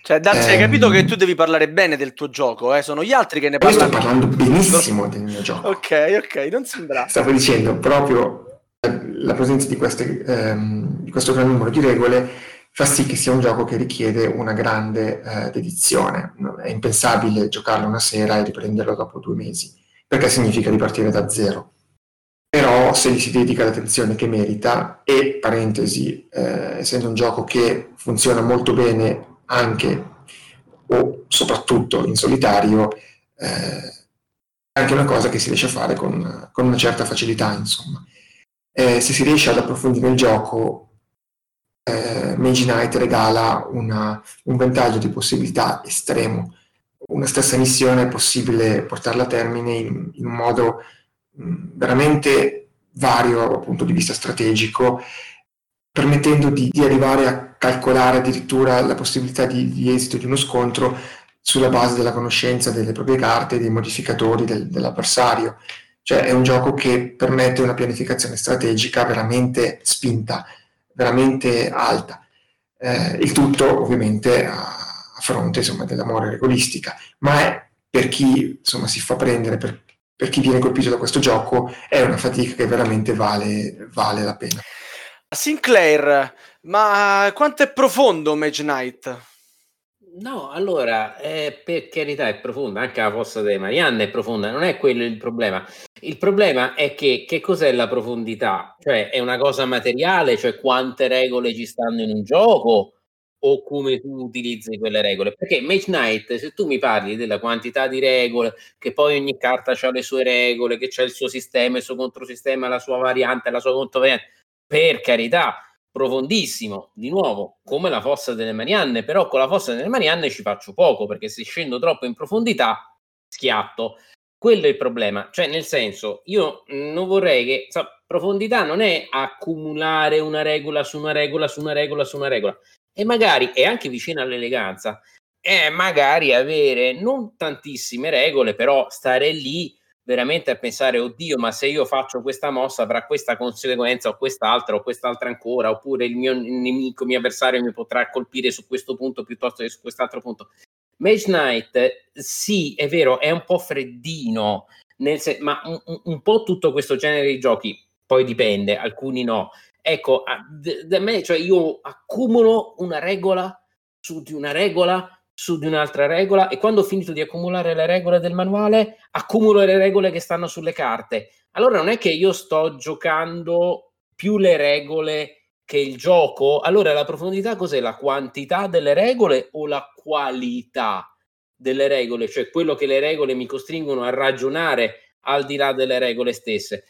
Cioè, Dazzi, ehm... hai capito che tu devi parlare bene del tuo gioco, eh? Sono gli altri che ne parlano. Io sto parlando benissimo del mio gioco. Ok, ok, non sembra. Stavo dicendo proprio la presenza di, queste, ehm, di questo gran numero di regole fa sì che sia un gioco che richiede una grande eh, dedizione. È impensabile giocarlo una sera e riprenderlo dopo due mesi, perché significa ripartire da zero. Però se gli si dedica l'attenzione che merita, e parentesi, eh, essendo un gioco che funziona molto bene anche o soprattutto in solitario, eh, è anche una cosa che si riesce a fare con, con una certa facilità, insomma. Eh, se si riesce ad approfondire il gioco, eh, Mage Knight regala una, un vantaggio di possibilità estremo. Una stessa missione è possibile portarla a termine in, in un modo mh, veramente vario dal punto di vista strategico, permettendo di, di, arrivare a calcolare addirittura la possibilità di, di, esito di uno scontro sulla base della conoscenza delle proprie carte dei modificatori del, dell'avversario. Cioè è un gioco che permette una pianificazione strategica veramente spinta veramente alta. Eh, il tutto ovviamente a, a fronte insomma, dell'amore regolistica, ma è per chi insomma, si fa prendere, per, per, chi viene colpito da questo gioco, è una fatica che veramente vale, vale la pena. Sinclair, ma quanto è profondo Mage Knight? No, allora, eh, per carità è profonda, anche la fossa delle Marianne è profonda, non è quello il problema. Il problema è che che cos'è la profondità? Cioè è una cosa materiale, cioè quante regole ci stanno in un gioco o come tu utilizzi quelle regole? Perché Mage Knight, se tu mi parli della quantità di regole, che poi ogni carta ha le sue regole, che c'è il suo sistema, il suo controsistema, la sua variante, la sua controvariante, per carità, profondissimo, di nuovo, come la fossa delle Marianne, però con la fossa delle Marianne ci faccio poco, perché se scendo troppo in profondità, schiatto. Quello è il problema, cioè nel senso, io non vorrei che, so, profondità non è accumulare una regola su una regola su una regola su una regola, e magari è anche vicino all'eleganza, è magari avere non tantissime regole, però stare lì veramente a pensare, oddio, ma se io faccio questa mossa avrà questa conseguenza o quest'altra o quest'altra ancora, oppure il mio nemico, il mio avversario mi potrà colpire su questo punto piuttosto che su quest'altro punto. Mage Knight, sì, è vero, è un po' freddino, se- ma un, un, po' tutto questo genere di giochi, poi dipende, alcuni no. Ecco, da me, cioè io accumulo una regola su di una regola su di un'altra regola e quando ho finito di accumulare le regole del manuale, accumulo le regole che stanno sulle carte. Allora non è che io sto giocando più le regole che il gioco. Allora la profondità cos'è? La quantità delle regole o la qualità delle regole? Cioè quello che le regole mi costringono a ragionare al di là delle regole stesse.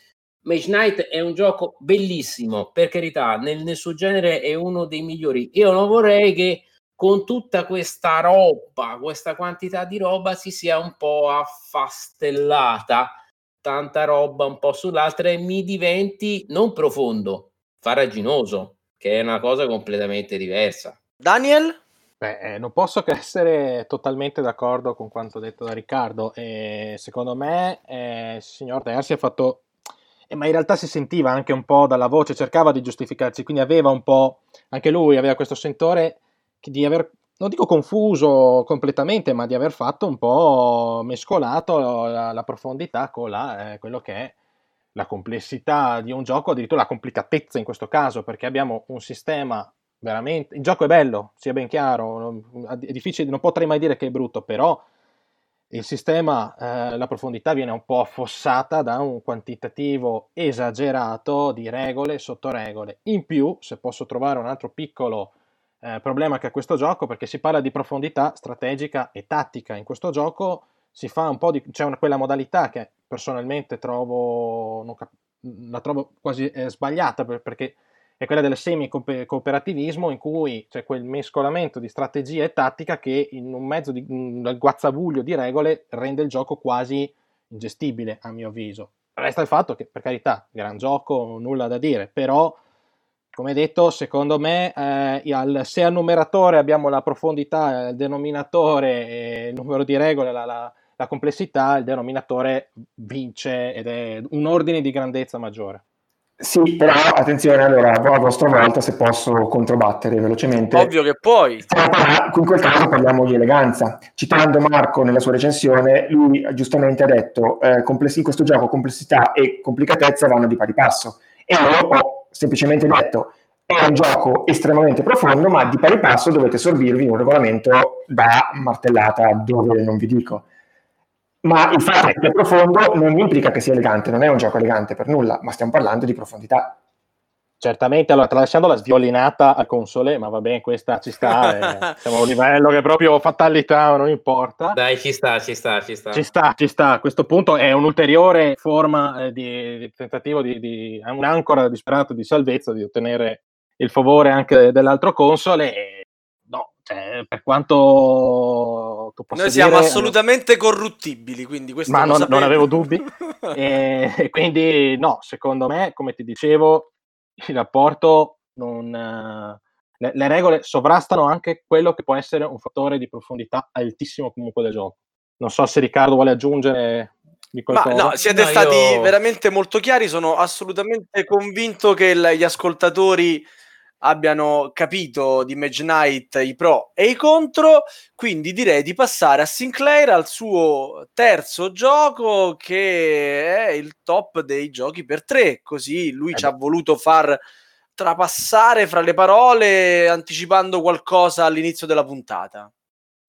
Mage Knight è un gioco bellissimo, per carità, nel, nel suo genere è uno dei migliori. Io non vorrei che con tutta questa roba, questa quantità di roba si sia un po' affastellata, tanta roba un po' sull'altra e mi diventi non profondo, faraginoso, che è una cosa completamente diversa. Daniel? Beh, eh, non posso che essere totalmente d'accordo con quanto detto da Riccardo. Eh, secondo me, eh, il signor Terzi ha fatto eh, ma in realtà si sentiva anche un po' dalla voce, cercava di giustificarsi, quindi aveva un po', anche lui aveva questo sentore di aver, non dico confuso completamente, ma di aver fatto un po' mescolato la, la profondità con la, eh, quello che è la complessità di un gioco, addirittura la complicatezza in questo caso, perché abbiamo un sistema veramente... Il gioco è bello, sia ben chiaro, è difficile, non potrei mai dire che è brutto, però il sistema, eh, la profondità viene un po' affossata da un quantitativo esagerato di regole sotto regole. In più, se posso trovare un altro piccolo eh, problema che ha questo gioco perché si parla di profondità strategica e tattica. In questo gioco si fa un po' di... c'è una, quella modalità che personalmente trovo, cap- la trovo quasi eh, sbagliata perché è quella del semi-cooperativismo in cui c'è quel mescolamento di strategia e tattica che in un mezzo di un guazzabuglio di regole rende il gioco quasi ingestibile a mio avviso. Resta il fatto che per carità, gran gioco, nulla da dire, però come detto, secondo me, eh, al, se al numeratore abbiamo la profondità, il denominatore, il numero di regole, la, la, la, complessità, il denominatore vince ed è un ordine di grandezza maggiore. Sì, però attenzione, allora a vostra volta se posso controbattere velocemente. Ovvio che puoi. In quel caso parliamo di eleganza. Citando Marco nella sua recensione, lui giustamente ha detto eh, in questo gioco complessità e complicatezza vanno di pari passo. E io ho semplicemente detto è un gioco estremamente profondo, ma di pari passo dovete sorbirvi un regolamento da martellata dove non vi dico ma il fatto che sia profondo non implica che sia elegante, non è un gioco elegante per nulla, ma stiamo parlando di profondità. Certamente, allora tralasciando la sviolinata a console, ma va bene, questa ci sta, eh, siamo a un livello che proprio fatalità, non importa. Dai, ci sta, ci sta, ci sta. Ci sta, ci sta. A questo punto è un'ulteriore forma eh, di, di, tentativo di, di un'ancora disperato di salvezza di ottenere il favore anche dell'altro console e no, cioè, per quanto tu possa Noi siamo dire, assolutamente corruttibili, quindi questo ma non, non, avevo dubbi. e, e, quindi no, secondo me, come ti dicevo, il rapporto non... Le, le, regole sovrastano anche quello che può essere un fattore di profondità altissimo comunque del gioco. Non so se Riccardo vuole aggiungere ma no, siete no, stati io... veramente molto chiari. Sono assolutamente convinto che gli ascoltatori abbiano capito di Mage Knight i pro e i contro, quindi direi di passare a Sinclair al suo terzo gioco che è il top dei giochi per tre, così lui eh ci ha voluto far trapassare fra le parole anticipando qualcosa all'inizio della puntata.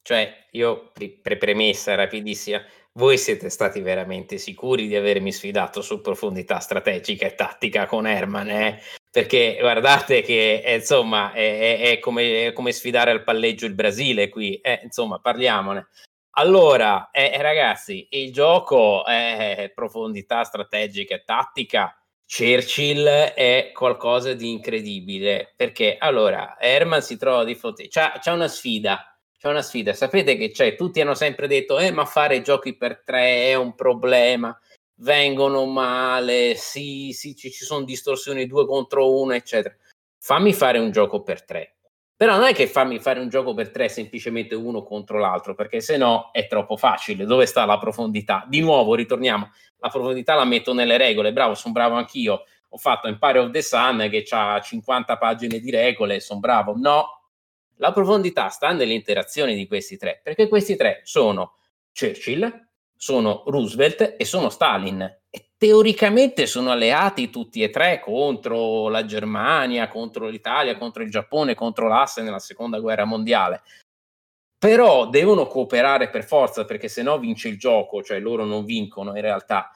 Cioè, io pre- premessa rapidissima, voi siete stati veramente sicuri di avermi sfidato su profondità strategica e tattica con Herman, eh? Perché guardate che eh, insomma è, è, è, come, è, come, sfidare al palleggio il Brasile qui, eh, insomma parliamone. Allora, eh, eh ragazzi, il gioco è profondità strategica e tattica. Churchill è qualcosa di incredibile perché allora Herman si trova di fronte, c'è, c'è una sfida, c'è una sfida. Sapete che c'è, tutti hanno sempre detto, eh, ma fare giochi per tre è un problema vengono male, sì, sì, ci, ci sono distorsioni due contro uno, eccetera. Fammi fare un gioco per tre. Però non è che fammi fare un gioco per tre semplicemente uno contro l'altro, perché se no è troppo facile. Dove sta la profondità? Di nuovo, ritorniamo. La profondità la metto nelle regole. Bravo, sono bravo anch'io. Ho fatto Empire of the Sun che ha 50 pagine di regole, sono bravo. No, la profondità sta nelle interazioni di questi tre, perché questi tre sono Churchill, sono Roosevelt e sono Stalin. Teoricamente sono alleati tutti e tre contro la Germania, contro l'Italia, contro il Giappone, contro l'Asse nella seconda guerra mondiale. Però devono cooperare per forza perché se no vince il gioco, cioè loro non vincono in realtà.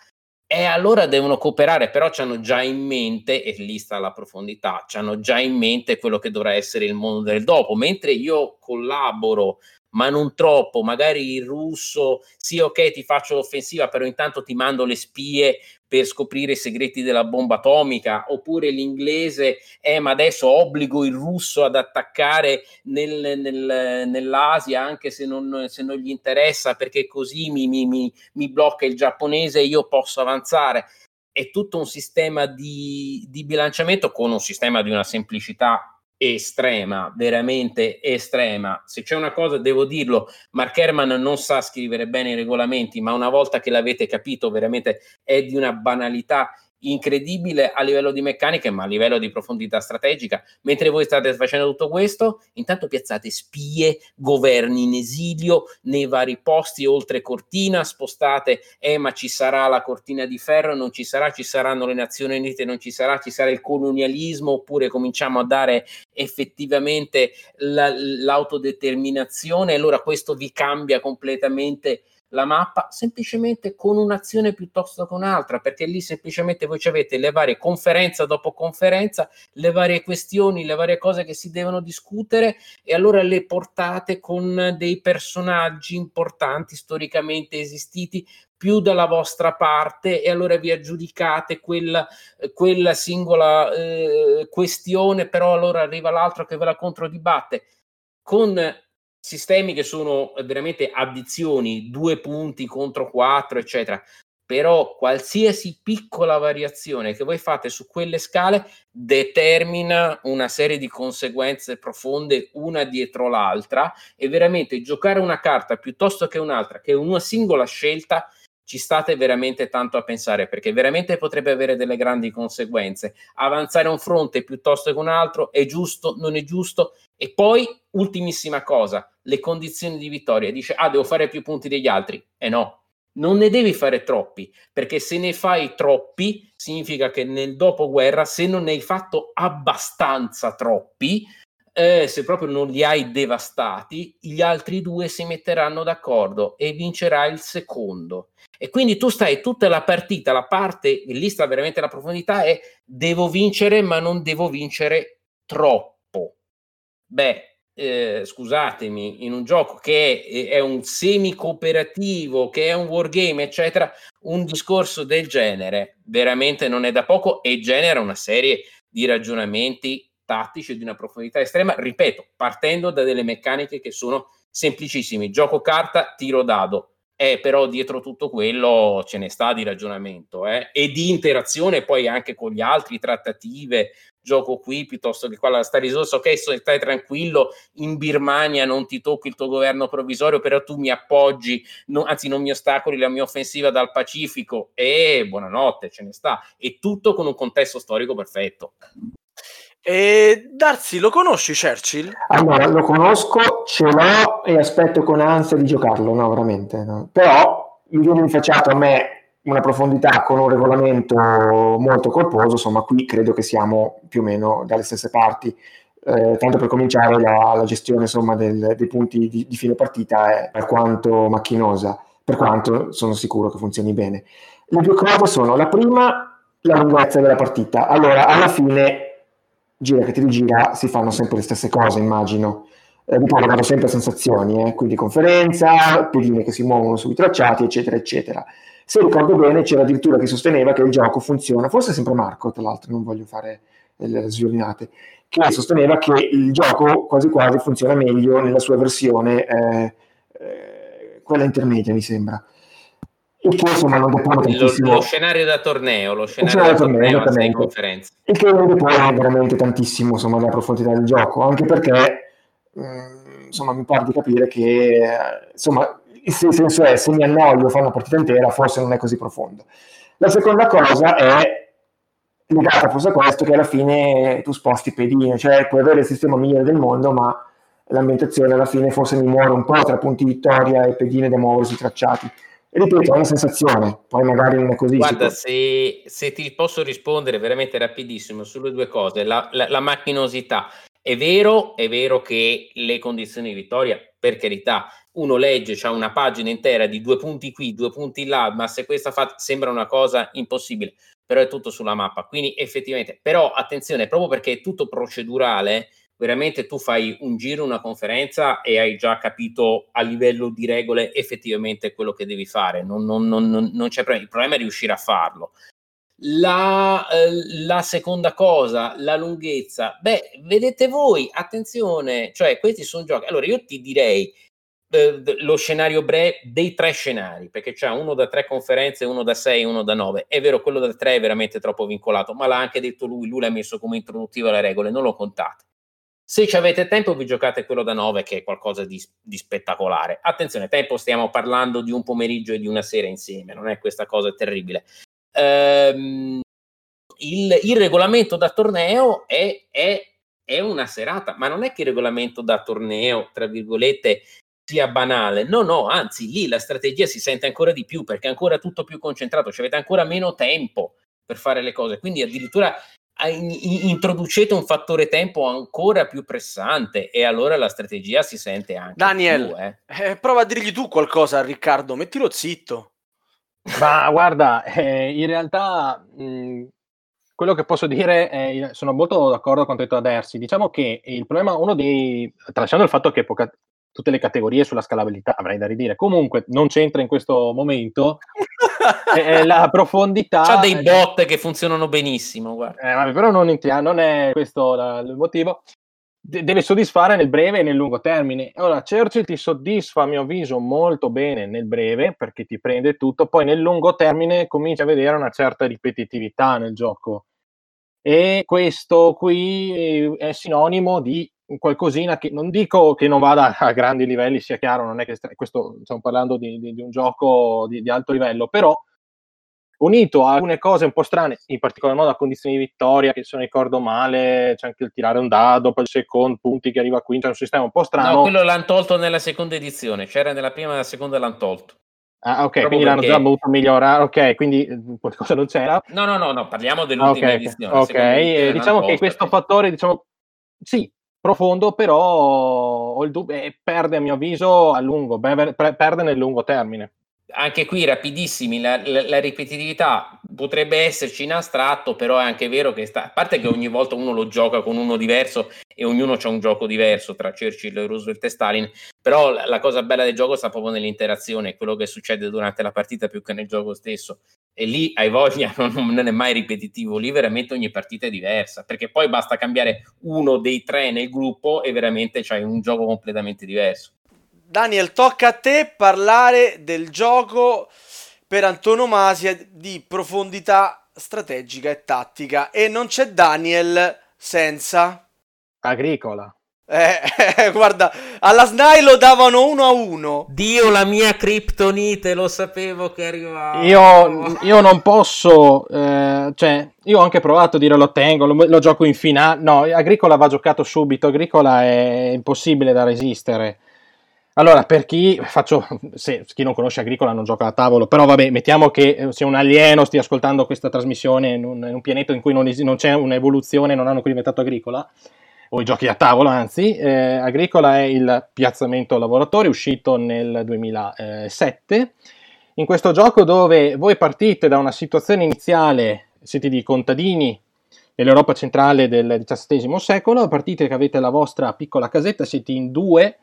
E allora devono cooperare, però hanno già in mente, e lì sta la profondità, hanno già in mente quello che dovrà essere il mondo del dopo. Mentre io collaboro ma non troppo, magari il russo, sì ok ti faccio l'offensiva, però intanto ti mando le spie per scoprire i segreti della bomba atomica, oppure l'inglese, eh ma adesso obbligo il russo ad attaccare nel, nel, nell'Asia anche se non, se non, gli interessa, perché così mi, mi, mi, mi blocca il giapponese e io posso avanzare. È tutto un sistema di, di, bilanciamento con un sistema di una semplicità estrema, veramente estrema. Se c'è una cosa, devo dirlo, Mark Herman non sa scrivere bene i regolamenti, ma una volta che l'avete capito, veramente è di una banalità incredibile a livello di meccanica, ma a livello di profondità strategica. Mentre voi state facendo tutto questo, intanto piazzate spie, governi in esilio nei vari posti oltre cortina, spostate, eh ma ci sarà la cortina di ferro, non ci sarà, ci saranno le Nazioni Unite, non ci sarà, ci sarà il colonialismo, oppure cominciamo a dare effettivamente la, l'autodeterminazione, allora questo vi cambia completamente la mappa semplicemente con un'azione piuttosto che un'altra, perché lì semplicemente voi avete le varie conferenza dopo conferenza, le varie questioni, le varie cose che si devono discutere e allora le portate con dei personaggi importanti storicamente esistiti più dalla vostra parte e allora vi aggiudicate quella, quella singola eh, questione, però allora arriva l'altro che ve la controdibatte. Con sistemi che sono veramente addizioni, due punti contro quattro, eccetera. Però qualsiasi piccola variazione che voi fate su quelle scale determina una serie di conseguenze profonde una dietro l'altra e veramente giocare una carta piuttosto che un'altra, che una singola scelta ci state veramente tanto a pensare perché veramente potrebbe avere delle grandi conseguenze. Avanzare un fronte piuttosto che un altro è giusto, non è giusto. E poi, ultimissima cosa, le condizioni di vittoria. Dice, ah, devo fare più punti degli altri. E eh no, non ne devi fare troppi, perché se ne fai troppi, significa che nel dopoguerra, se non ne hai fatto abbastanza troppi, eh, se proprio non li hai devastati, gli altri due si metteranno d'accordo e vincerà il secondo. E quindi tu stai tutta la partita, la parte, lì sta veramente la profondità, è devo vincere, ma non devo vincere troppo. Beh, eh, scusatemi, in un gioco che è, è, un semi-cooperativo, che è un wargame, eccetera, un discorso del genere veramente non è da poco e genera una serie di ragionamenti tattici di una profondità estrema, ripeto, partendo da delle meccaniche che sono semplicissime, gioco carta, tiro dado, eh, però dietro tutto quello ce ne sta di ragionamento eh? e di interazione poi anche con gli altri, trattative, gioco qui piuttosto che qua la sta risorsa, ok, stai tranquillo, in Birmania non ti tocco il tuo governo provvisorio, però tu mi appoggi, no, anzi non mi ostacoli la mia offensiva dal Pacifico e buonanotte, ce ne sta, e tutto con un contesto storico perfetto. E Darsi, lo conosci Churchill? Allora, lo conosco, ce l'ho e aspetto con ansia di giocarlo, no, veramente. No. Però mi viene infacciato a me una profondità con un regolamento molto corposo, insomma qui credo che siamo più o meno dalle stesse parti. Eh, tanto per cominciare la, la gestione insomma, del, dei punti di, di fine partita è alquanto macchinosa, per quanto sono sicuro che funzioni bene. Le due cose sono la prima, la lunghezza della partita. Allora, alla fine gira che ti rigira si fanno sempre le stesse cose, immagino. Eh, poi danno sempre sensazioni, eh? quindi conferenza, pedine che si muovono sui tracciati, eccetera, eccetera. Se ricordo bene, c'era addirittura chi sosteneva che il gioco funziona, forse sempre Marco, tra l'altro, non voglio fare le sviolinate, che sosteneva che il gioco quasi quasi funziona meglio nella sua versione, eh, eh, quella intermedia, mi sembra il che insomma non depone tantissimo. Lo, lo scenario da torneo, lo scenario, da torneo, torneo conferenze. Il che non depone veramente tantissimo insomma la profondità del gioco, anche perché mh, mm, insomma mi pare di capire che insomma il senso è se mi annoio fare una partita intera forse non è così profondo. La seconda cosa è legata forse a questo che alla fine tu sposti pedine, cioè puoi avere il sistema migliore del mondo ma l'ambientazione alla fine forse mi muore un po' tra punti vittoria e pedine da muoversi tracciati ripeto, è una sensazione, poi magari non è così. Guarda, se, se, ti posso rispondere veramente rapidissimo sulle due cose, la, la, la, macchinosità. È vero, è vero che le condizioni di vittoria, per carità, uno legge, c'è una pagina intera di due punti qui, due punti là, ma se questa fa, sembra una cosa impossibile, però è tutto sulla mappa. Quindi effettivamente, però attenzione, proprio perché è tutto procedurale, veramente tu fai un giro, una conferenza e hai già capito a livello di regole effettivamente quello che devi fare, non, non, non, non c'è problema, il problema è riuscire a farlo. La, eh, la, seconda cosa, la lunghezza, beh, vedete voi, attenzione, cioè questi sono giochi. Allora io ti direi eh, lo scenario breve dei tre scenari, perché c'è uno da tre conferenze, uno da sei, uno da nove. È vero, quello da tre è veramente troppo vincolato, ma l'ha anche detto lui, lui l'ha messo come introduttivo alle regole, non lo contate. Se ci avete tempo, vi giocate quello da 9, che è qualcosa di, di, spettacolare. Attenzione, tempo, stiamo parlando di un pomeriggio e di una sera insieme, non è questa cosa terribile. Ehm, il, il, regolamento da torneo è, è, è una serata, ma non è che il regolamento da torneo, tra virgolette, sia banale. No, no, anzi, lì la strategia si sente ancora di più perché è ancora tutto più concentrato, cioè avete ancora meno tempo per fare le cose. Quindi addirittura introducete un fattore tempo ancora più pressante e allora la strategia si sente anche Daniel, più, eh. Eh, prova a dirgli tu qualcosa a Riccardo, mettilo zitto. Ma guarda, eh, in realtà mh, quello che posso dire è sono molto d'accordo con detto Adersi. Diciamo che il problema, uno dei tralasciando il fatto che poca, tutte le categorie sulla scalabilità, avrei da ridire. Comunque non c'entra in questo momento eh, la profondità. C'ha dei bot che funzionano benissimo, guarda. Eh, vabbè, però non, non, è questo la, il motivo. De- deve soddisfare nel breve e nel lungo termine. Allora, Churchill ti soddisfa, a mio avviso, molto bene nel breve perché ti prende tutto, poi nel lungo termine cominci a vedere una certa ripetitività nel gioco. E questo qui è sinonimo di qualcosina che non dico che non vada a grandi livelli, sia chiaro, non è che questo stiamo parlando di, di, di un gioco di, di, alto livello, però unito a alcune cose un po' strane, in particolar modo a condizioni di vittoria, che se non ricordo male, c'è anche il tirare un dado, poi il secondo, punti che arriva a quinto, è un sistema un po' strano. No, quello l'hanno tolto nella seconda edizione, c'era nella prima e nella seconda l'hanno tolto. Ah, ok, Proprio quindi perché... l'hanno già voluto migliorare. Ok, quindi eh, qualcosa non c'era. No, no, no, no parliamo dell'ultima okay, edizione. Ok, eh, diciamo che questo fattore, diciamo, sì, profondo, però ho il dubbio, eh, perde a mio avviso a lungo, perde nel lungo termine anche qui rapidissimi, la, la, la, ripetitività potrebbe esserci in astratto, però è anche vero che sta, a parte che ogni volta uno lo gioca con uno diverso e ognuno ha un gioco diverso tra Churchill, Roosevelt e Stalin, però la, la, cosa bella del gioco sta proprio nell'interazione, quello che succede durante la partita più che nel gioco stesso. E lì hai voglia, non, non è mai ripetitivo, lì veramente ogni partita è diversa, perché poi basta cambiare uno dei tre nel gruppo e veramente c'hai un gioco completamente diverso. Daniel, tocca a te parlare del gioco per antonomasia di profondità strategica e tattica. E non c'è Daniel senza... Agricola. Eh, eh, guarda, alla SNAI lo davano uno a uno. Dio, la mia criptonite, lo sapevo che arrivava. Io, io non posso, eh, cioè, io ho anche provato a dire lo tengo, lo, lo gioco in finale. No, Agricola va giocato subito, Agricola è impossibile da resistere. Allora, per chi, faccio, se chi non conosce Agricola non gioca a tavolo, però vabbè, mettiamo che eh, sia un alieno, stia ascoltando questa trasmissione in un, in un pianeta in cui non, es- non, c'è un'evoluzione, non hanno qui inventato Agricola, o i giochi a tavolo, anzi, eh, Agricola è il piazzamento lavoratori uscito nel 2007. In questo gioco dove voi partite da una situazione iniziale, siete di contadini nell'Europa centrale del XVII secolo, partite che avete la vostra piccola casetta, siete in due,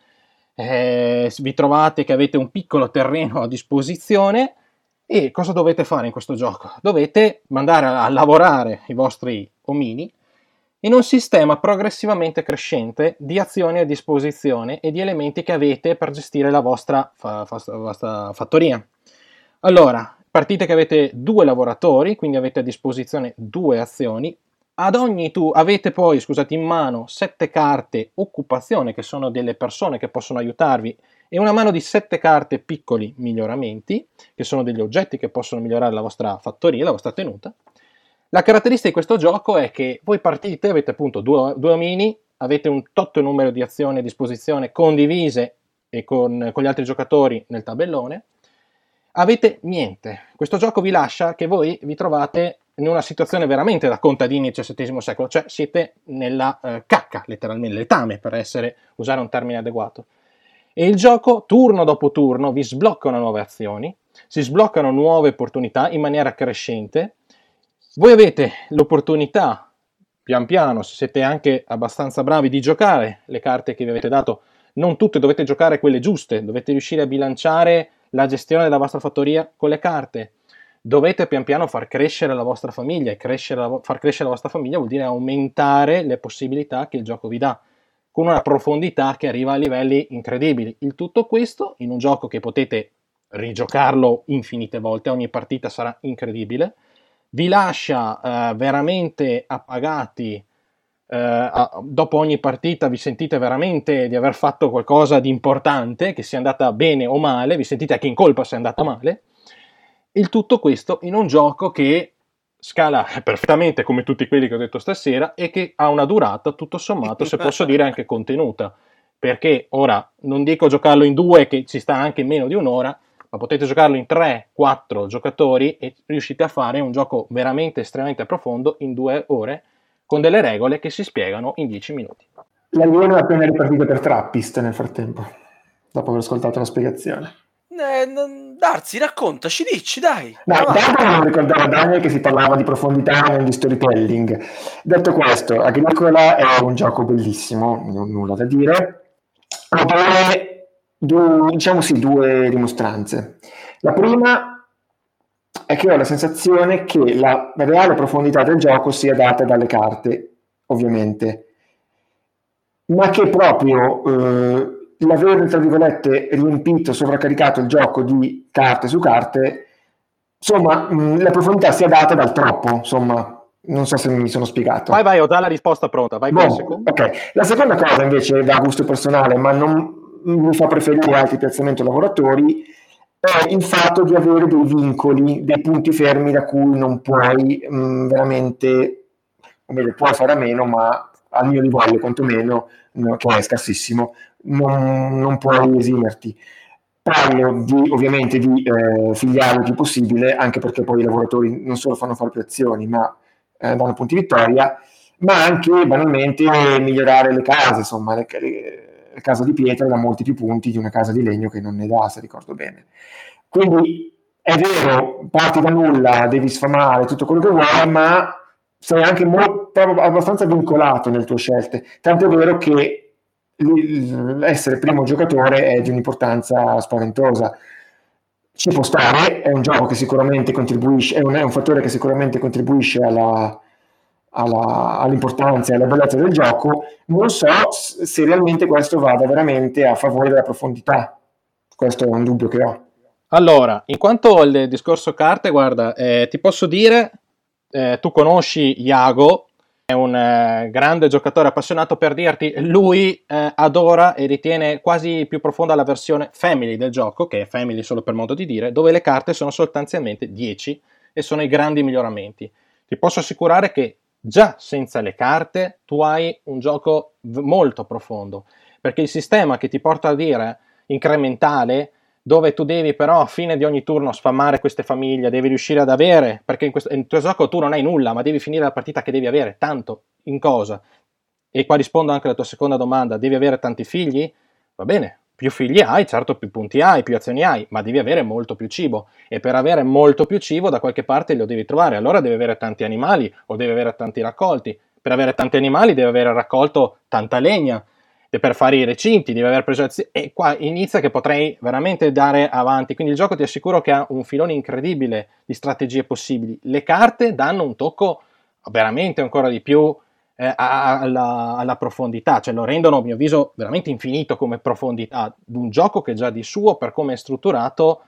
eh, vi trovate che avete un piccolo terreno a disposizione e cosa dovete fare in questo gioco? Dovete mandare a, lavorare i vostri omini in un sistema progressivamente crescente di azioni a disposizione e di elementi che avete per gestire la vostra, fa, fa, vostra fattoria. Allora, partite che avete due lavoratori, quindi avete a disposizione due azioni, ad ogni tu avete poi, scusate, in mano sette carte occupazione, che sono delle persone che possono aiutarvi, e una mano di sette carte piccoli miglioramenti, che sono degli oggetti che possono migliorare la vostra fattoria, la vostra tenuta. La caratteristica di questo gioco è che voi partite, avete appunto due, due omini, avete un tot numero di azioni a disposizione condivise e con, con gli altri giocatori nel tabellone, avete niente. Questo gioco vi lascia che voi vi trovate in una situazione veramente da contadini del XVII secolo, cioè siete nella eh, cacca, letteralmente, letame per essere, usare un termine adeguato. E il gioco, turno dopo turno, vi sbloccano nuove azioni, si sbloccano nuove opportunità in maniera crescente. Voi avete l'opportunità, pian piano, se siete anche abbastanza bravi, di giocare le carte che vi avete dato. Non tutte dovete giocare quelle giuste, dovete riuscire a bilanciare la gestione della vostra fattoria con le carte dovete pian piano far crescere la vostra famiglia e crescere la, far crescere la vostra famiglia vuol dire aumentare le possibilità che il gioco vi dà con una profondità che arriva a livelli incredibili. Il tutto questo in un gioco che potete rigiocarlo infinite volte, ogni partita sarà incredibile, vi lascia eh, veramente appagati. Eh, dopo ogni partita vi sentite veramente di aver fatto qualcosa di importante, che sia andata bene o male, vi sentite anche in colpa se è andata male, il tutto questo in un gioco che scala perfettamente come tutti quelli che ho detto stasera e che ha una durata tutto sommato, se posso dire, anche contenuta. Perché ora non dico giocarlo in due, che ci sta anche in meno di un'ora, ma potete giocarlo in 3-4 giocatori e riuscite a fare un gioco veramente estremamente profondo in due ore con delle regole che si spiegano in 10 minuti. La Lione è appena ripartita per Trappist nel frattempo, dopo aver ascoltato la spiegazione. Eh, Darzi, raccontaci, dici, dai. No, intanto non ricordavo Daniel che si parlava di profondità e di storytelling. Detto questo, Agricola è un gioco bellissimo, non nulla da dire. Ha due, diciamo sì, due dimostranze. La prima è che ho la sensazione che la reale profondità del gioco sia data dalle carte, ovviamente, ma che proprio... Eh, l'aver, tra virgolette, riempito, sovraccaricato il gioco di carte su carte, insomma, mh, la profondità sia data dal troppo, insomma, Non so se mi sono spiegato. Vai, vai, ho già la risposta pronta. Vai boh, ok. La seconda cosa invece da gusto personale, ma non mi fa preferire altri piazzamenti lavoratori, è il fatto di avere dei vincoli, dei punti fermi da cui non puoi mh, mm, veramente, o meglio, puoi fare a meno, ma al mio livello quantomeno, no, che è scarsissimo, non, non puoi esimerti. Parlo di, ovviamente di eh, filiali il più possibile, anche perché poi i lavoratori non solo fanno fare più azioni, ma eh, danno punti vittoria, ma anche banalmente migliorare le case, insomma, le, le, la casa di pietra dà molti più punti di una casa di legno che non ne dà, se ricordo bene. Quindi è vero, parti da nulla, devi sfamare tutto quello che vuoi, ma sei anche molto, abbastanza vincolato nelle tue scelte. Tanto è vero che essere primo giocatore è di un'importanza spaventosa. Ci può stare, è un gioco che sicuramente contribuisce, è un, è un fattore che sicuramente contribuisce alla, alla, all'importanza e alla bellezza del gioco, non so se realmente questo vada veramente a favore della profondità. Questo è un dubbio che ho. Allora, in quanto al discorso carte, guarda, eh, ti posso dire, eh, tu conosci Iago, un eh, grande giocatore appassionato per dirti, lui eh, adora e ritiene quasi più profonda la versione family del gioco, che è family solo per modo di dire, dove le carte sono sostanzialmente 10 e sono i grandi miglioramenti. Ti posso assicurare che già senza le carte tu hai un gioco molto profondo, perché il sistema che ti porta a dire incrementale dove tu devi però a fine di ogni turno sfamare queste famiglie, devi riuscire ad avere, perché in, questo, in tuo gioco tu non hai nulla, ma devi finire la partita che devi avere, tanto, in cosa? E qua rispondo anche alla tua seconda domanda, devi avere tanti figli? Va bene, più figli hai, certo più punti hai, più azioni hai, ma devi avere molto più cibo e per avere molto più cibo da qualche parte lo devi trovare, allora devi avere tanti animali o devi avere tanti raccolti. Per avere tanti animali devi avere raccolto tanta legna, per fare i recinti, devi aver preso e qua inizia che potrei veramente dare avanti. Quindi il gioco ti assicuro che ha un filone incredibile di strategie possibili. Le carte danno un tocco veramente ancora di più eh, alla, alla, profondità, cioè lo rendono a mio avviso veramente infinito come profondità di un gioco che già di suo, per come è strutturato,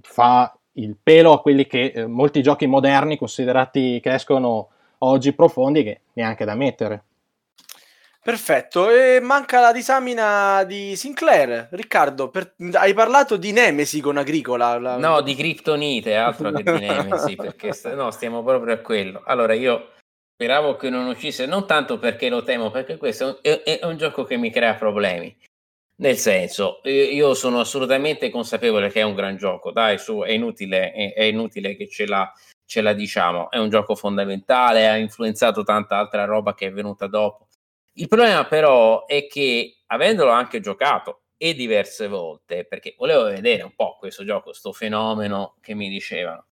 fa il pelo a quelli che eh, molti giochi moderni considerati che escono oggi profondi che neanche da mettere. Perfetto, e manca la disamina di Sinclair. Riccardo, per... hai parlato di Nemesi con Agricola? La... No, di Kryptonite, altro che di Nemesi, perché st- no, stiamo proprio a quello. Allora, io speravo che non uscisse, non tanto perché lo temo, perché questo è, è un gioco che mi crea problemi. Nel senso, io sono assolutamente consapevole che è un gran gioco, dai, su, è inutile, è, è inutile che ce la, ce la diciamo. È un gioco fondamentale, ha influenzato tanta altra roba che è venuta dopo il problema però è che avendolo anche giocato e diverse volte, perché volevo vedere un po' questo gioco, questo fenomeno che mi dicevano.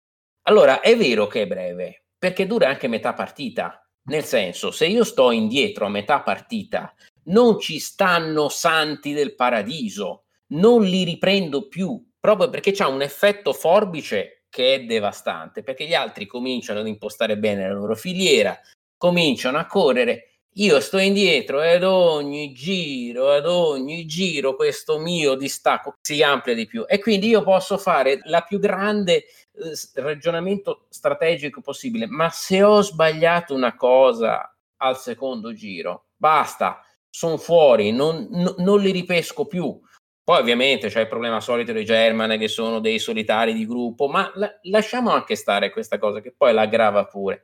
Allora, è vero che è breve, perché dura anche metà partita. Nel senso, se io sto indietro a metà partita, non ci stanno santi del paradiso, non li riprendo più, proprio perché c'è un effetto forbice che è devastante, perché gli altri cominciano ad impostare bene la loro filiera, cominciano a correre io sto indietro ed ogni giro, ad ogni giro questo mio distacco si amplia di più e quindi io posso fare la più grande eh, ragionamento strategico possibile, ma se ho sbagliato una cosa al secondo giro, basta, sono fuori, non, no, non li ripesco più. Poi ovviamente c'è il problema solito dei German che sono dei solitari di gruppo, ma la, lasciamo anche stare questa cosa che poi l'aggrava pure.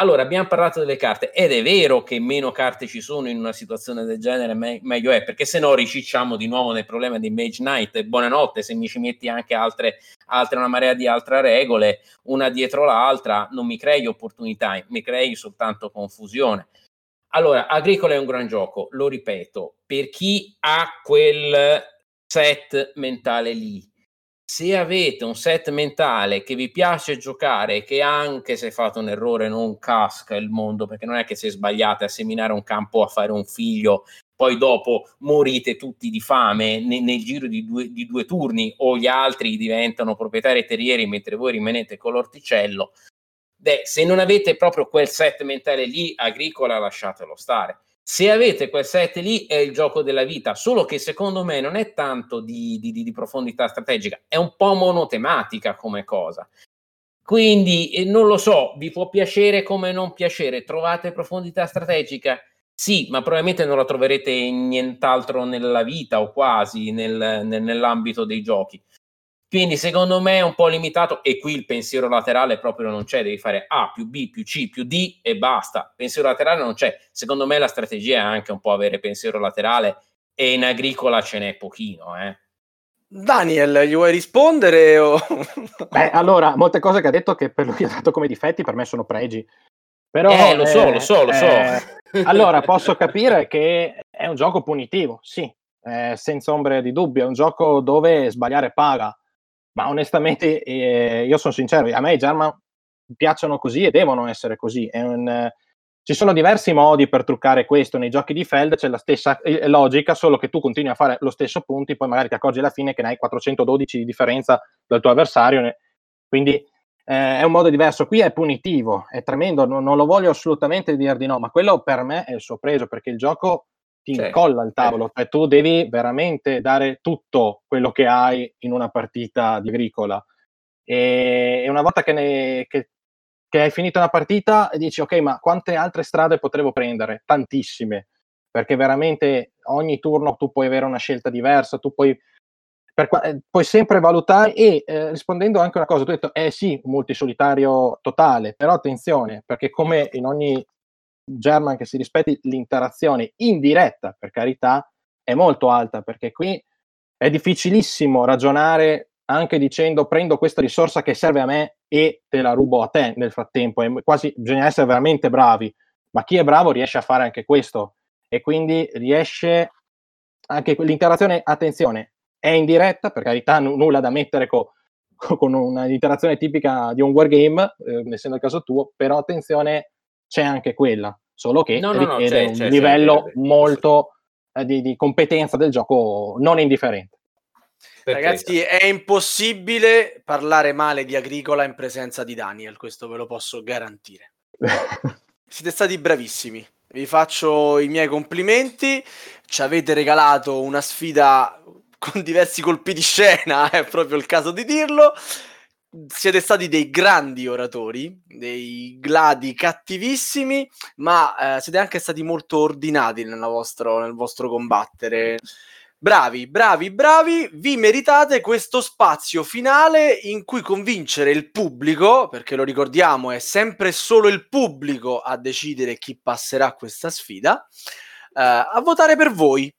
Allora, abbiamo parlato delle carte ed è vero che meno carte ci sono in una situazione del genere, me- meglio è, perché se no ricicciamo di nuovo nel problema di Mage Knight buonanotte se mi ci metti anche altre, altre, una marea di altre regole, una dietro l'altra, non mi crei opportunità, mi crei soltanto confusione. Allora, Agricola è un gran gioco, lo ripeto, per chi ha quel set mentale lì, se avete un set mentale che vi piace giocare, che anche se fate un errore non casca il mondo, perché non è che se sbagliate a seminare un campo a fare un figlio, poi dopo morite tutti di fame nel, nel giro di due, di due, turni o gli altri diventano proprietari terrieri mentre voi rimanete con l'orticello. Beh, se non avete proprio quel set mentale lì, agricola, lasciatelo stare se avete quel set lì è il gioco della vita, solo che secondo me non è tanto di, di, di profondità strategica, è un po' monotematica come cosa. Quindi eh, non lo so, vi può piacere come non piacere, trovate profondità strategica? Sì, ma probabilmente non la troverete in nient'altro nella vita o quasi nel, nel, nell'ambito dei giochi. Quindi secondo me è un po' limitato e qui il pensiero laterale proprio non c'è, devi fare A più B più C più D e basta. Pensiero laterale non c'è. Secondo me la strategia è anche un po' avere pensiero laterale e in agricola ce n'è pochino, eh. Daniel, gli vuoi rispondere? O... Beh, allora, molte cose che ha detto che per lui ha dato come difetti per me sono pregi. Però, eh, lo so, eh, lo so, lo so. Eh, allora, posso capire che è un gioco punitivo, sì, eh, senza ombra di dubbio, è un gioco dove sbagliare paga ma onestamente eh, io sono sincero, a me i German piacciono così e devono essere così. Un, eh, ci sono diversi modi per truccare questo, nei giochi di Feld c'è la stessa eh, logica, solo che tu continui a fare lo stesso punto, poi magari ti accorgi alla fine che ne hai 412 di differenza dal tuo avversario, quindi eh, è un modo diverso. Qui è punitivo, è tremendo, non, non, lo voglio assolutamente dire di no, ma quello per me è il suo preso, perché il gioco ti certo. incolla il tavolo, cioè tu devi veramente dare tutto quello che hai in una partita di agricola. E, una volta che, ne, che, che hai finito una partita dici ok, ma quante altre strade potevo prendere? Tantissime, perché veramente ogni turno tu puoi avere una scelta diversa, tu puoi, per, eh, puoi sempre valutare e eh, rispondendo anche a una cosa, tu hai detto eh sì, multisolitario totale, però attenzione, perché come in ogni German che si rispetti l'interazione indiretta, per carità, è molto alta, perché qui è difficilissimo ragionare anche dicendo prendo questa risorsa che serve a me e te la rubo a te nel frattempo. È quasi, bisogna essere veramente bravi, ma chi è bravo riesce a fare anche questo e quindi riesce anche l'interazione, attenzione, è indiretta, per carità, n- nulla da mettere con, con un'interazione tipica di un wargame, eh, essendo il caso tuo, però attenzione, c'è anche quella, solo che no, no, richiede no, c'è, un c'è, livello c'è, molto eh, di, di, competenza del gioco non indifferente. Ragazzi, è impossibile parlare male di Agricola in presenza di Daniel, questo ve lo posso garantire. Siete stati bravissimi. Vi faccio i miei complimenti. Ci avete regalato una sfida con diversi colpi di scena, è proprio il caso di dirlo siete stati dei grandi oratori, dei gladi cattivissimi, ma eh, siete anche stati molto ordinati vostro, nel vostro combattere. Bravi, bravi, bravi, vi meritate questo spazio finale in cui convincere il pubblico, perché lo ricordiamo è sempre solo il pubblico a decidere chi passerà questa sfida, eh, a votare per voi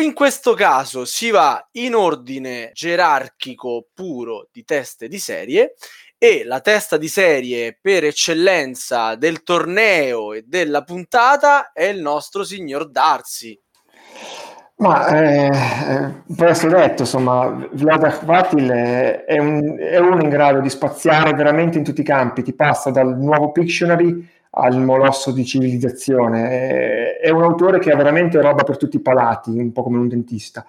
in questo caso si va in ordine gerarchico puro di teste di serie e la testa di serie per eccellenza del torneo e della puntata è il nostro signor Darsi. Ma eh, eh può essere detto, insomma, Vlad Vatil è, è, un, è uno in grado di spaziare veramente in tutti i campi, ti passa dal nuovo Pictionary al molosso di civilizzazione. È, un autore che ha veramente roba per tutti i palati, un po' come un dentista.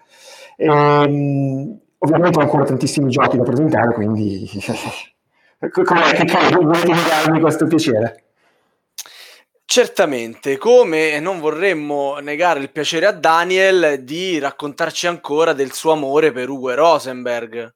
E, um, ovviamente ho ancora tantissimi giochi da presentare, quindi com'è che volete negarmi questo piacere? Certamente, come non vorremmo negare il piacere a Daniel di raccontarci ancora del suo amore per Uwe Rosenberg.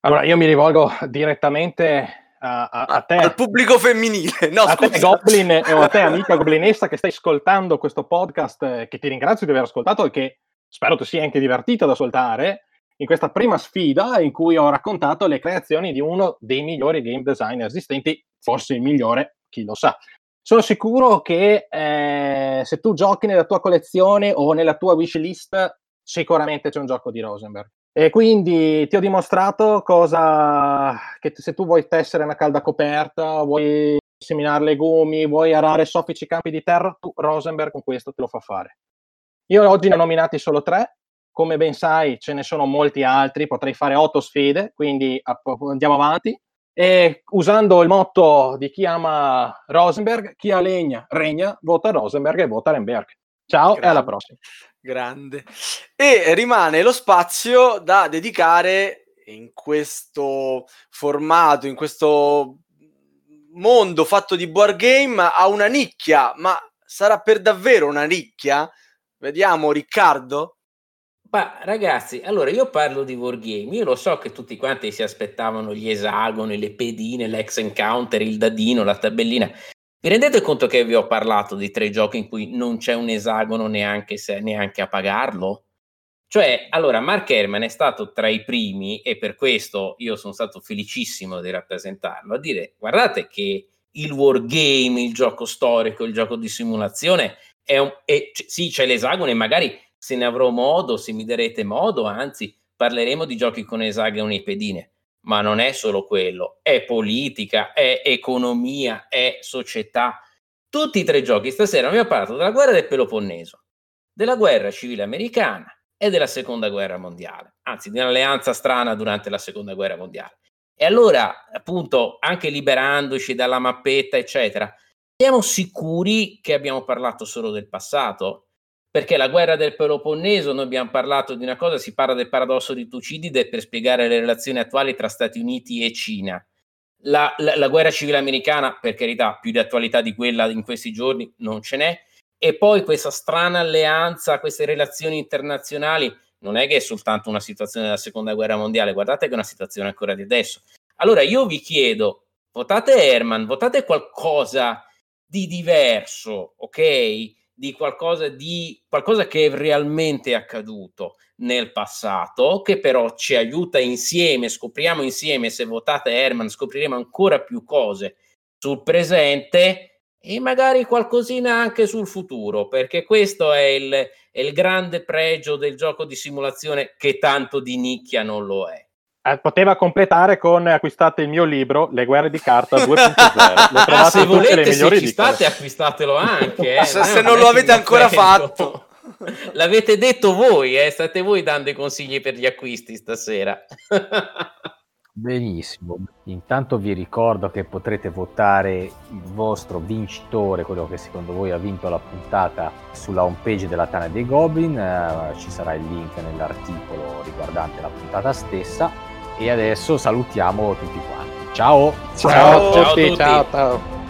Allora, io mi rivolgo direttamente a, a, a te. Al pubblico femminile. No, a scusa. te, Goblin, e a te, amica goblinessa, che stai ascoltando questo podcast, eh, che ti ringrazio di aver ascoltato e che spero tu sia anche divertito ad ascoltare, in questa prima sfida in cui ho raccontato le creazioni di uno dei migliori game design esistenti, forse il migliore, chi lo sa. Sono sicuro che eh, se tu giochi nella tua collezione o nella tua wishlist, sicuramente c'è un gioco di Rosenberg. E quindi ti ho dimostrato cosa che se tu vuoi tessere una calda coperta, vuoi seminare legumi, vuoi arare soffici campi di terra, tu Rosenberg con questo te lo fa fare. Io oggi ne ho nominati solo tre, come ben sai ce ne sono molti altri, potrei fare otto sfide, quindi andiamo avanti. E usando il motto di chi ama Rosenberg, chi ha legna regna, vota Rosenberg e vota Renberg. Ciao Grande. e alla prossima. Grande. E rimane lo spazio da dedicare in questo formato, in questo mondo fatto di board game a una nicchia, ma sarà per davvero una nicchia? Vediamo Riccardo. Ma ragazzi, allora io parlo di wargame, io lo so che tutti quanti si aspettavano gli esagoni, le pedine, l'ex encounter, il dadino, la tabellina. Vi rendete conto che vi ho parlato di tre giochi in cui non c'è un esagono neanche, se, neanche a pagarlo? Cioè, allora, Mark Herman è stato tra i primi, e per questo io sono stato felicissimo di rappresentarlo, a dire, guardate che il wargame, il gioco storico, il gioco di simulazione, è un, è, sì, c'è l'esagono e magari se ne avrò modo, se mi darete modo, anzi, parleremo di giochi con esagoni e pedine. Ma non è solo quello, è politica, è economia, è società. Tutti i tre giochi stasera abbiamo parlato della guerra del Peloponneso, della guerra civile americana e della seconda guerra mondiale, anzi di un'alleanza strana durante la seconda guerra mondiale. E allora, appunto, anche liberandoci dalla mappetta, eccetera, siamo sicuri che abbiamo parlato solo del passato? Perché la guerra del Peloponneso, noi abbiamo parlato di una cosa, si parla del paradosso di Tucidide per spiegare le relazioni attuali tra Stati Uniti e Cina. La, la, la, guerra civile americana, per carità, più di attualità di quella in questi giorni non ce n'è, e poi questa strana alleanza, queste relazioni internazionali, non è che è soltanto una situazione della seconda guerra mondiale, guardate che è una situazione ancora di adesso. Allora io vi chiedo, votate Herman, votate qualcosa di diverso, ok? Di qualcosa, di qualcosa che è realmente accaduto nel passato, che però ci aiuta insieme, scopriamo insieme, se votate Herman, scopriremo ancora più cose sul presente e magari qualcosina anche sul futuro, perché questo è il, è il grande pregio del gioco di simulazione che tanto di nicchia non lo è. Eh, poteva completare con acquistate il mio libro Le guerre di carta 2.0. Lo trovate se volete, se ci state, acquistatelo anche. Eh. se, se non lo avete ancora fatto. L'avete detto voi, eh? state voi dando i consigli per gli acquisti stasera. Benissimo. Intanto vi ricordo che potrete votare il vostro vincitore, quello che secondo voi ha vinto la puntata, sulla homepage della Tana dei Goblin. Eh, ci sarà il link nell'articolo riguardante la puntata stessa e adesso salutiamo tutti quanti. Ciao! Ciao, ciao, ciao a tutti, ciao, ciao.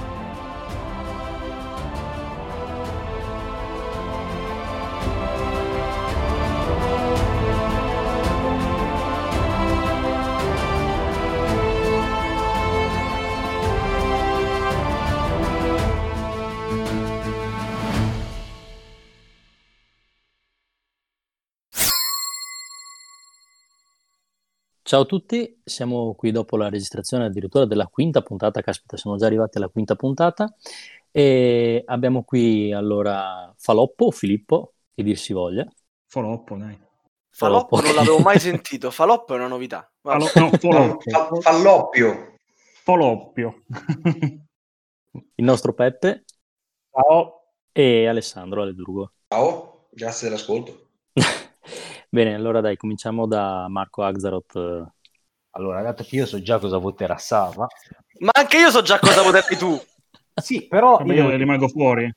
Ciao a tutti, siamo qui dopo la registrazione addirittura della quinta puntata, caspita, siamo già arrivati alla quinta puntata e abbiamo qui allora Faloppo o Filippo, che dir si voglia. Faloppo, dai. Faloppo, non l'avevo mai sentito, Faloppo è una novità. Fallo, no, Faloppo. Falloppio. Falloppio. Il nostro Peppe. Ciao. E Alessandro Aledrugo. Ciao, grazie dell'ascolto. Bene, allora dai, cominciamo da Marco Axaroth. Allora, dato che io so già cosa voterà Sava. Ma anche io so già cosa voterai tu. sì, però... Vabbè, io, io rimango fuori.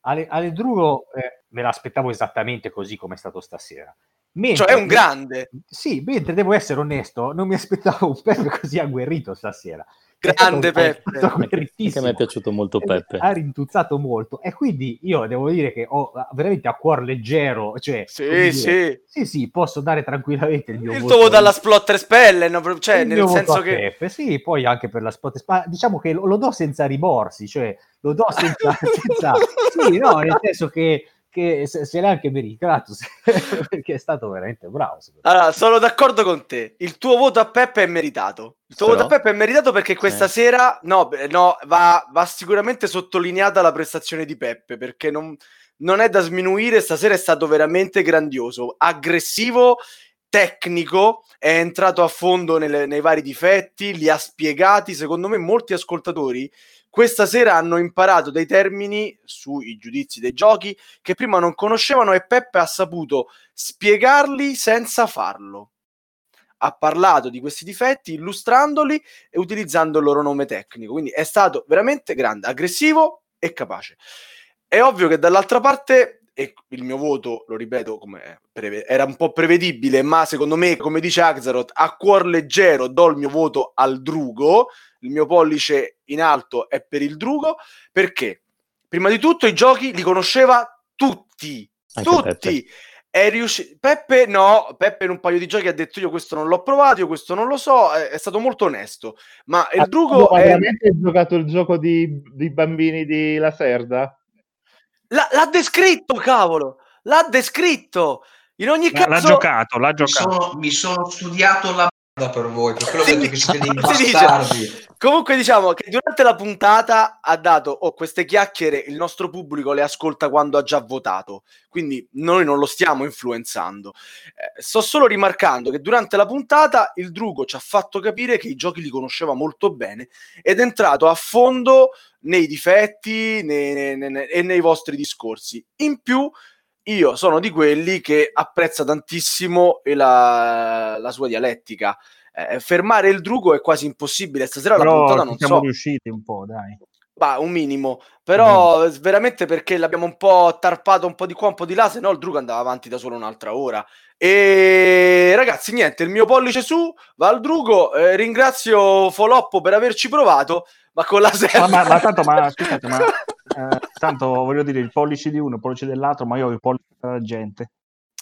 Ale, Ale Drugo eh, me l'aspettavo esattamente così come è stato stasera. Mentre, cioè è un grande. Sì, mentre devo essere onesto, non mi aspettavo un Peppe così agguerrito stasera. Grande Peppe. Che mi è piaciuto molto Peppe. Ha rintuzzato molto e quindi io devo dire che ho veramente a cuor leggero, cioè sì, dire, sì. sì, sì, posso dare tranquillamente il mio il voto. tuo voto alla Splotter Spelle, no? cioè il nel senso che Peppe, sì, poi anche per la Splotter Spelle, diciamo che lo, lo, do senza rimorsi, cioè lo do senza, senza sì, no, nel senso che che se, se l'ha anche meritato perché è stato veramente bravo. Allora, sono d'accordo con te. Il tuo voto a Peppe è meritato. Il tuo Però... voto a Peppe è meritato perché questa eh. sera no, no va, va, sicuramente sottolineata la prestazione di Peppe perché non, non è da sminuire. Stasera è stato veramente grandioso, aggressivo tecnico, è entrato a fondo nelle, nei vari difetti, li ha spiegati. Secondo me, molti ascoltatori questa sera hanno imparato dei termini sui giudizi dei giochi che prima non conoscevano e Peppe ha saputo spiegarli senza farlo. Ha parlato di questi difetti illustrandoli e utilizzando il loro nome tecnico. Quindi è stato veramente grande, aggressivo e capace. È ovvio che dall'altra parte e il mio voto, lo ripeto, come preve- era un po' prevedibile, ma secondo me, come dice Axaroth, a cuor leggero do il mio voto al Drugo, il mio pollice in alto è per il Drugo, perché prima di tutto i giochi li conosceva tutti, Anche tutti. Peppe. è riuscito. Peppe, no, Peppe in un paio di giochi ha detto: Io questo non l'ho provato, io questo non lo so. È, è stato molto onesto. Ma il Drugo Ma è. veramente giocato il gioco di, di bambini di Laserda? L'ha, l'ha descritto, cavolo! L'ha descritto! In ogni caso. l'ha giocato, l'ha Mi giocato. sono, mi sono studiato la per voi, per quello detto che siete dei dice. bastardi. Comunque diciamo che durante la puntata ha dato oh, queste chiacchiere, il nostro pubblico le ascolta quando ha già votato, quindi noi non lo stiamo influenzando. Eh, sto solo rimarcando che durante la puntata il Drugo ci ha fatto capire che i giochi li conosceva molto bene ed è entrato a fondo nei difetti nei- nei- nei- e nei vostri discorsi. In più io sono di quelli che apprezza tantissimo la, la sua dialettica. Eh, fermare il drugo è quasi impossibile. Stasera la puntata Però non siamo so, riusciti un po', dai. bah, un minimo, però eh, veramente perché l'abbiamo un po' tarpato un po' di qua, un po' di là, se no il drugo andava avanti da solo un'altra ora. E ragazzi, niente, il mio pollice su va al drugo. eh, ringrazio Foloppo per averci provato, ma con la Ma, serra. ma, ma tanto, ma scusate, ma eh, tanto voglio dire il pollice di uno, il pollice dell'altro, ma io ho il pollice della gente.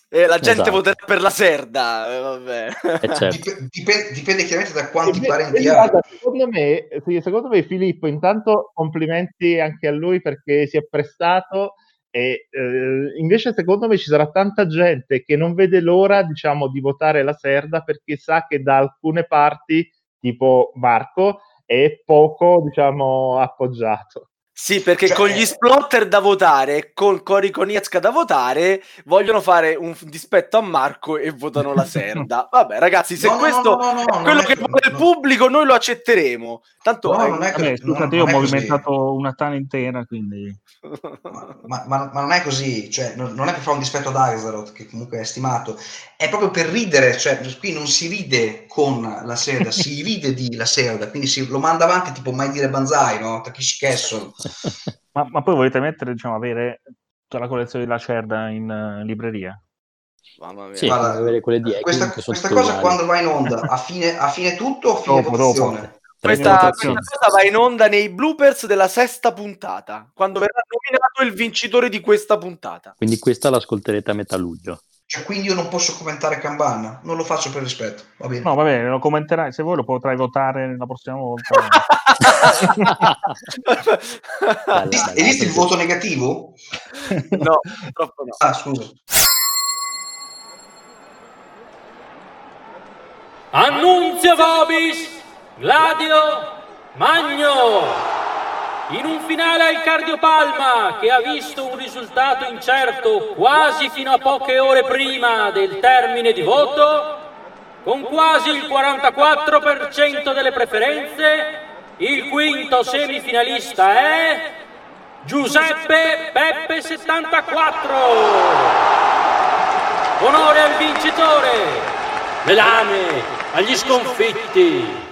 Eh, la gente Esatto. voterà per la Serda. eh, vabbè. Eh, certo. Dip- dipende, dipende chiaramente da quanti parenti ha. secondo me, secondo me Filippo, intanto complimenti anche a lui perché si è prestato e eh, invece secondo me ci sarà tanta gente che non vede l'ora, diciamo, di votare la Serda perché sa che da alcune parti, tipo Marco, è poco, diciamo, appoggiato. Sì, perché Cioè, con gli eh. splotter da votare e con Cori Konietzka da votare vogliono fare un dispetto a Marco e votano la Serda. Vabbè, ragazzi, se No, questo no, no, no, è quello è- che vuole il pubblico, noi lo accetteremo. Tanto No, non è Vabbè, così, scusate, non- io ho è così. movimentato una tana intera, quindi... Ma, ma- ma- non è così, cioè, non, è per fare un dispetto ad Axaroth, che comunque è stimato, è proprio per ridere, cioè, qui non si ride con la Serda, si ride di la Serda, quindi si, lo manda avanti tipo mai dire Banzai, no? Ma, ma poi volete mettere, diciamo, avere tutta la collezione della Cerda in eh, libreria? Mamma mia. Sì, Guarda, avere quelle di questa, che sono questa cosa quando va in onda, a fine, a fine tutto o a fine Dopo, votazione? dopo. Questa, questa cosa va in onda nei bloopers della sesta puntata, quando verrà nominato il vincitore di questa puntata. Quindi questa l'ascolterete a metà luglio. Cioè, quindi io non posso commentare Kanban, non lo faccio per rispetto, va bene. No, va bene, lo commenterai, se vuoi lo potrai votare la prossima volta. Bella, Esiste, bella, esiste il voto negativo? no, purtroppo no. Ah, scusa. Annunzio Vobis, Gladio, Magno. In un finale al Cardiopalma che ha visto un risultato incerto quasi fino a poche ore prima del termine di voto, con quasi il 44% delle preferenze, il quinto semifinalista è Giuseppe Peppe 74. Onore al vincitore, le lame agli sconfitti.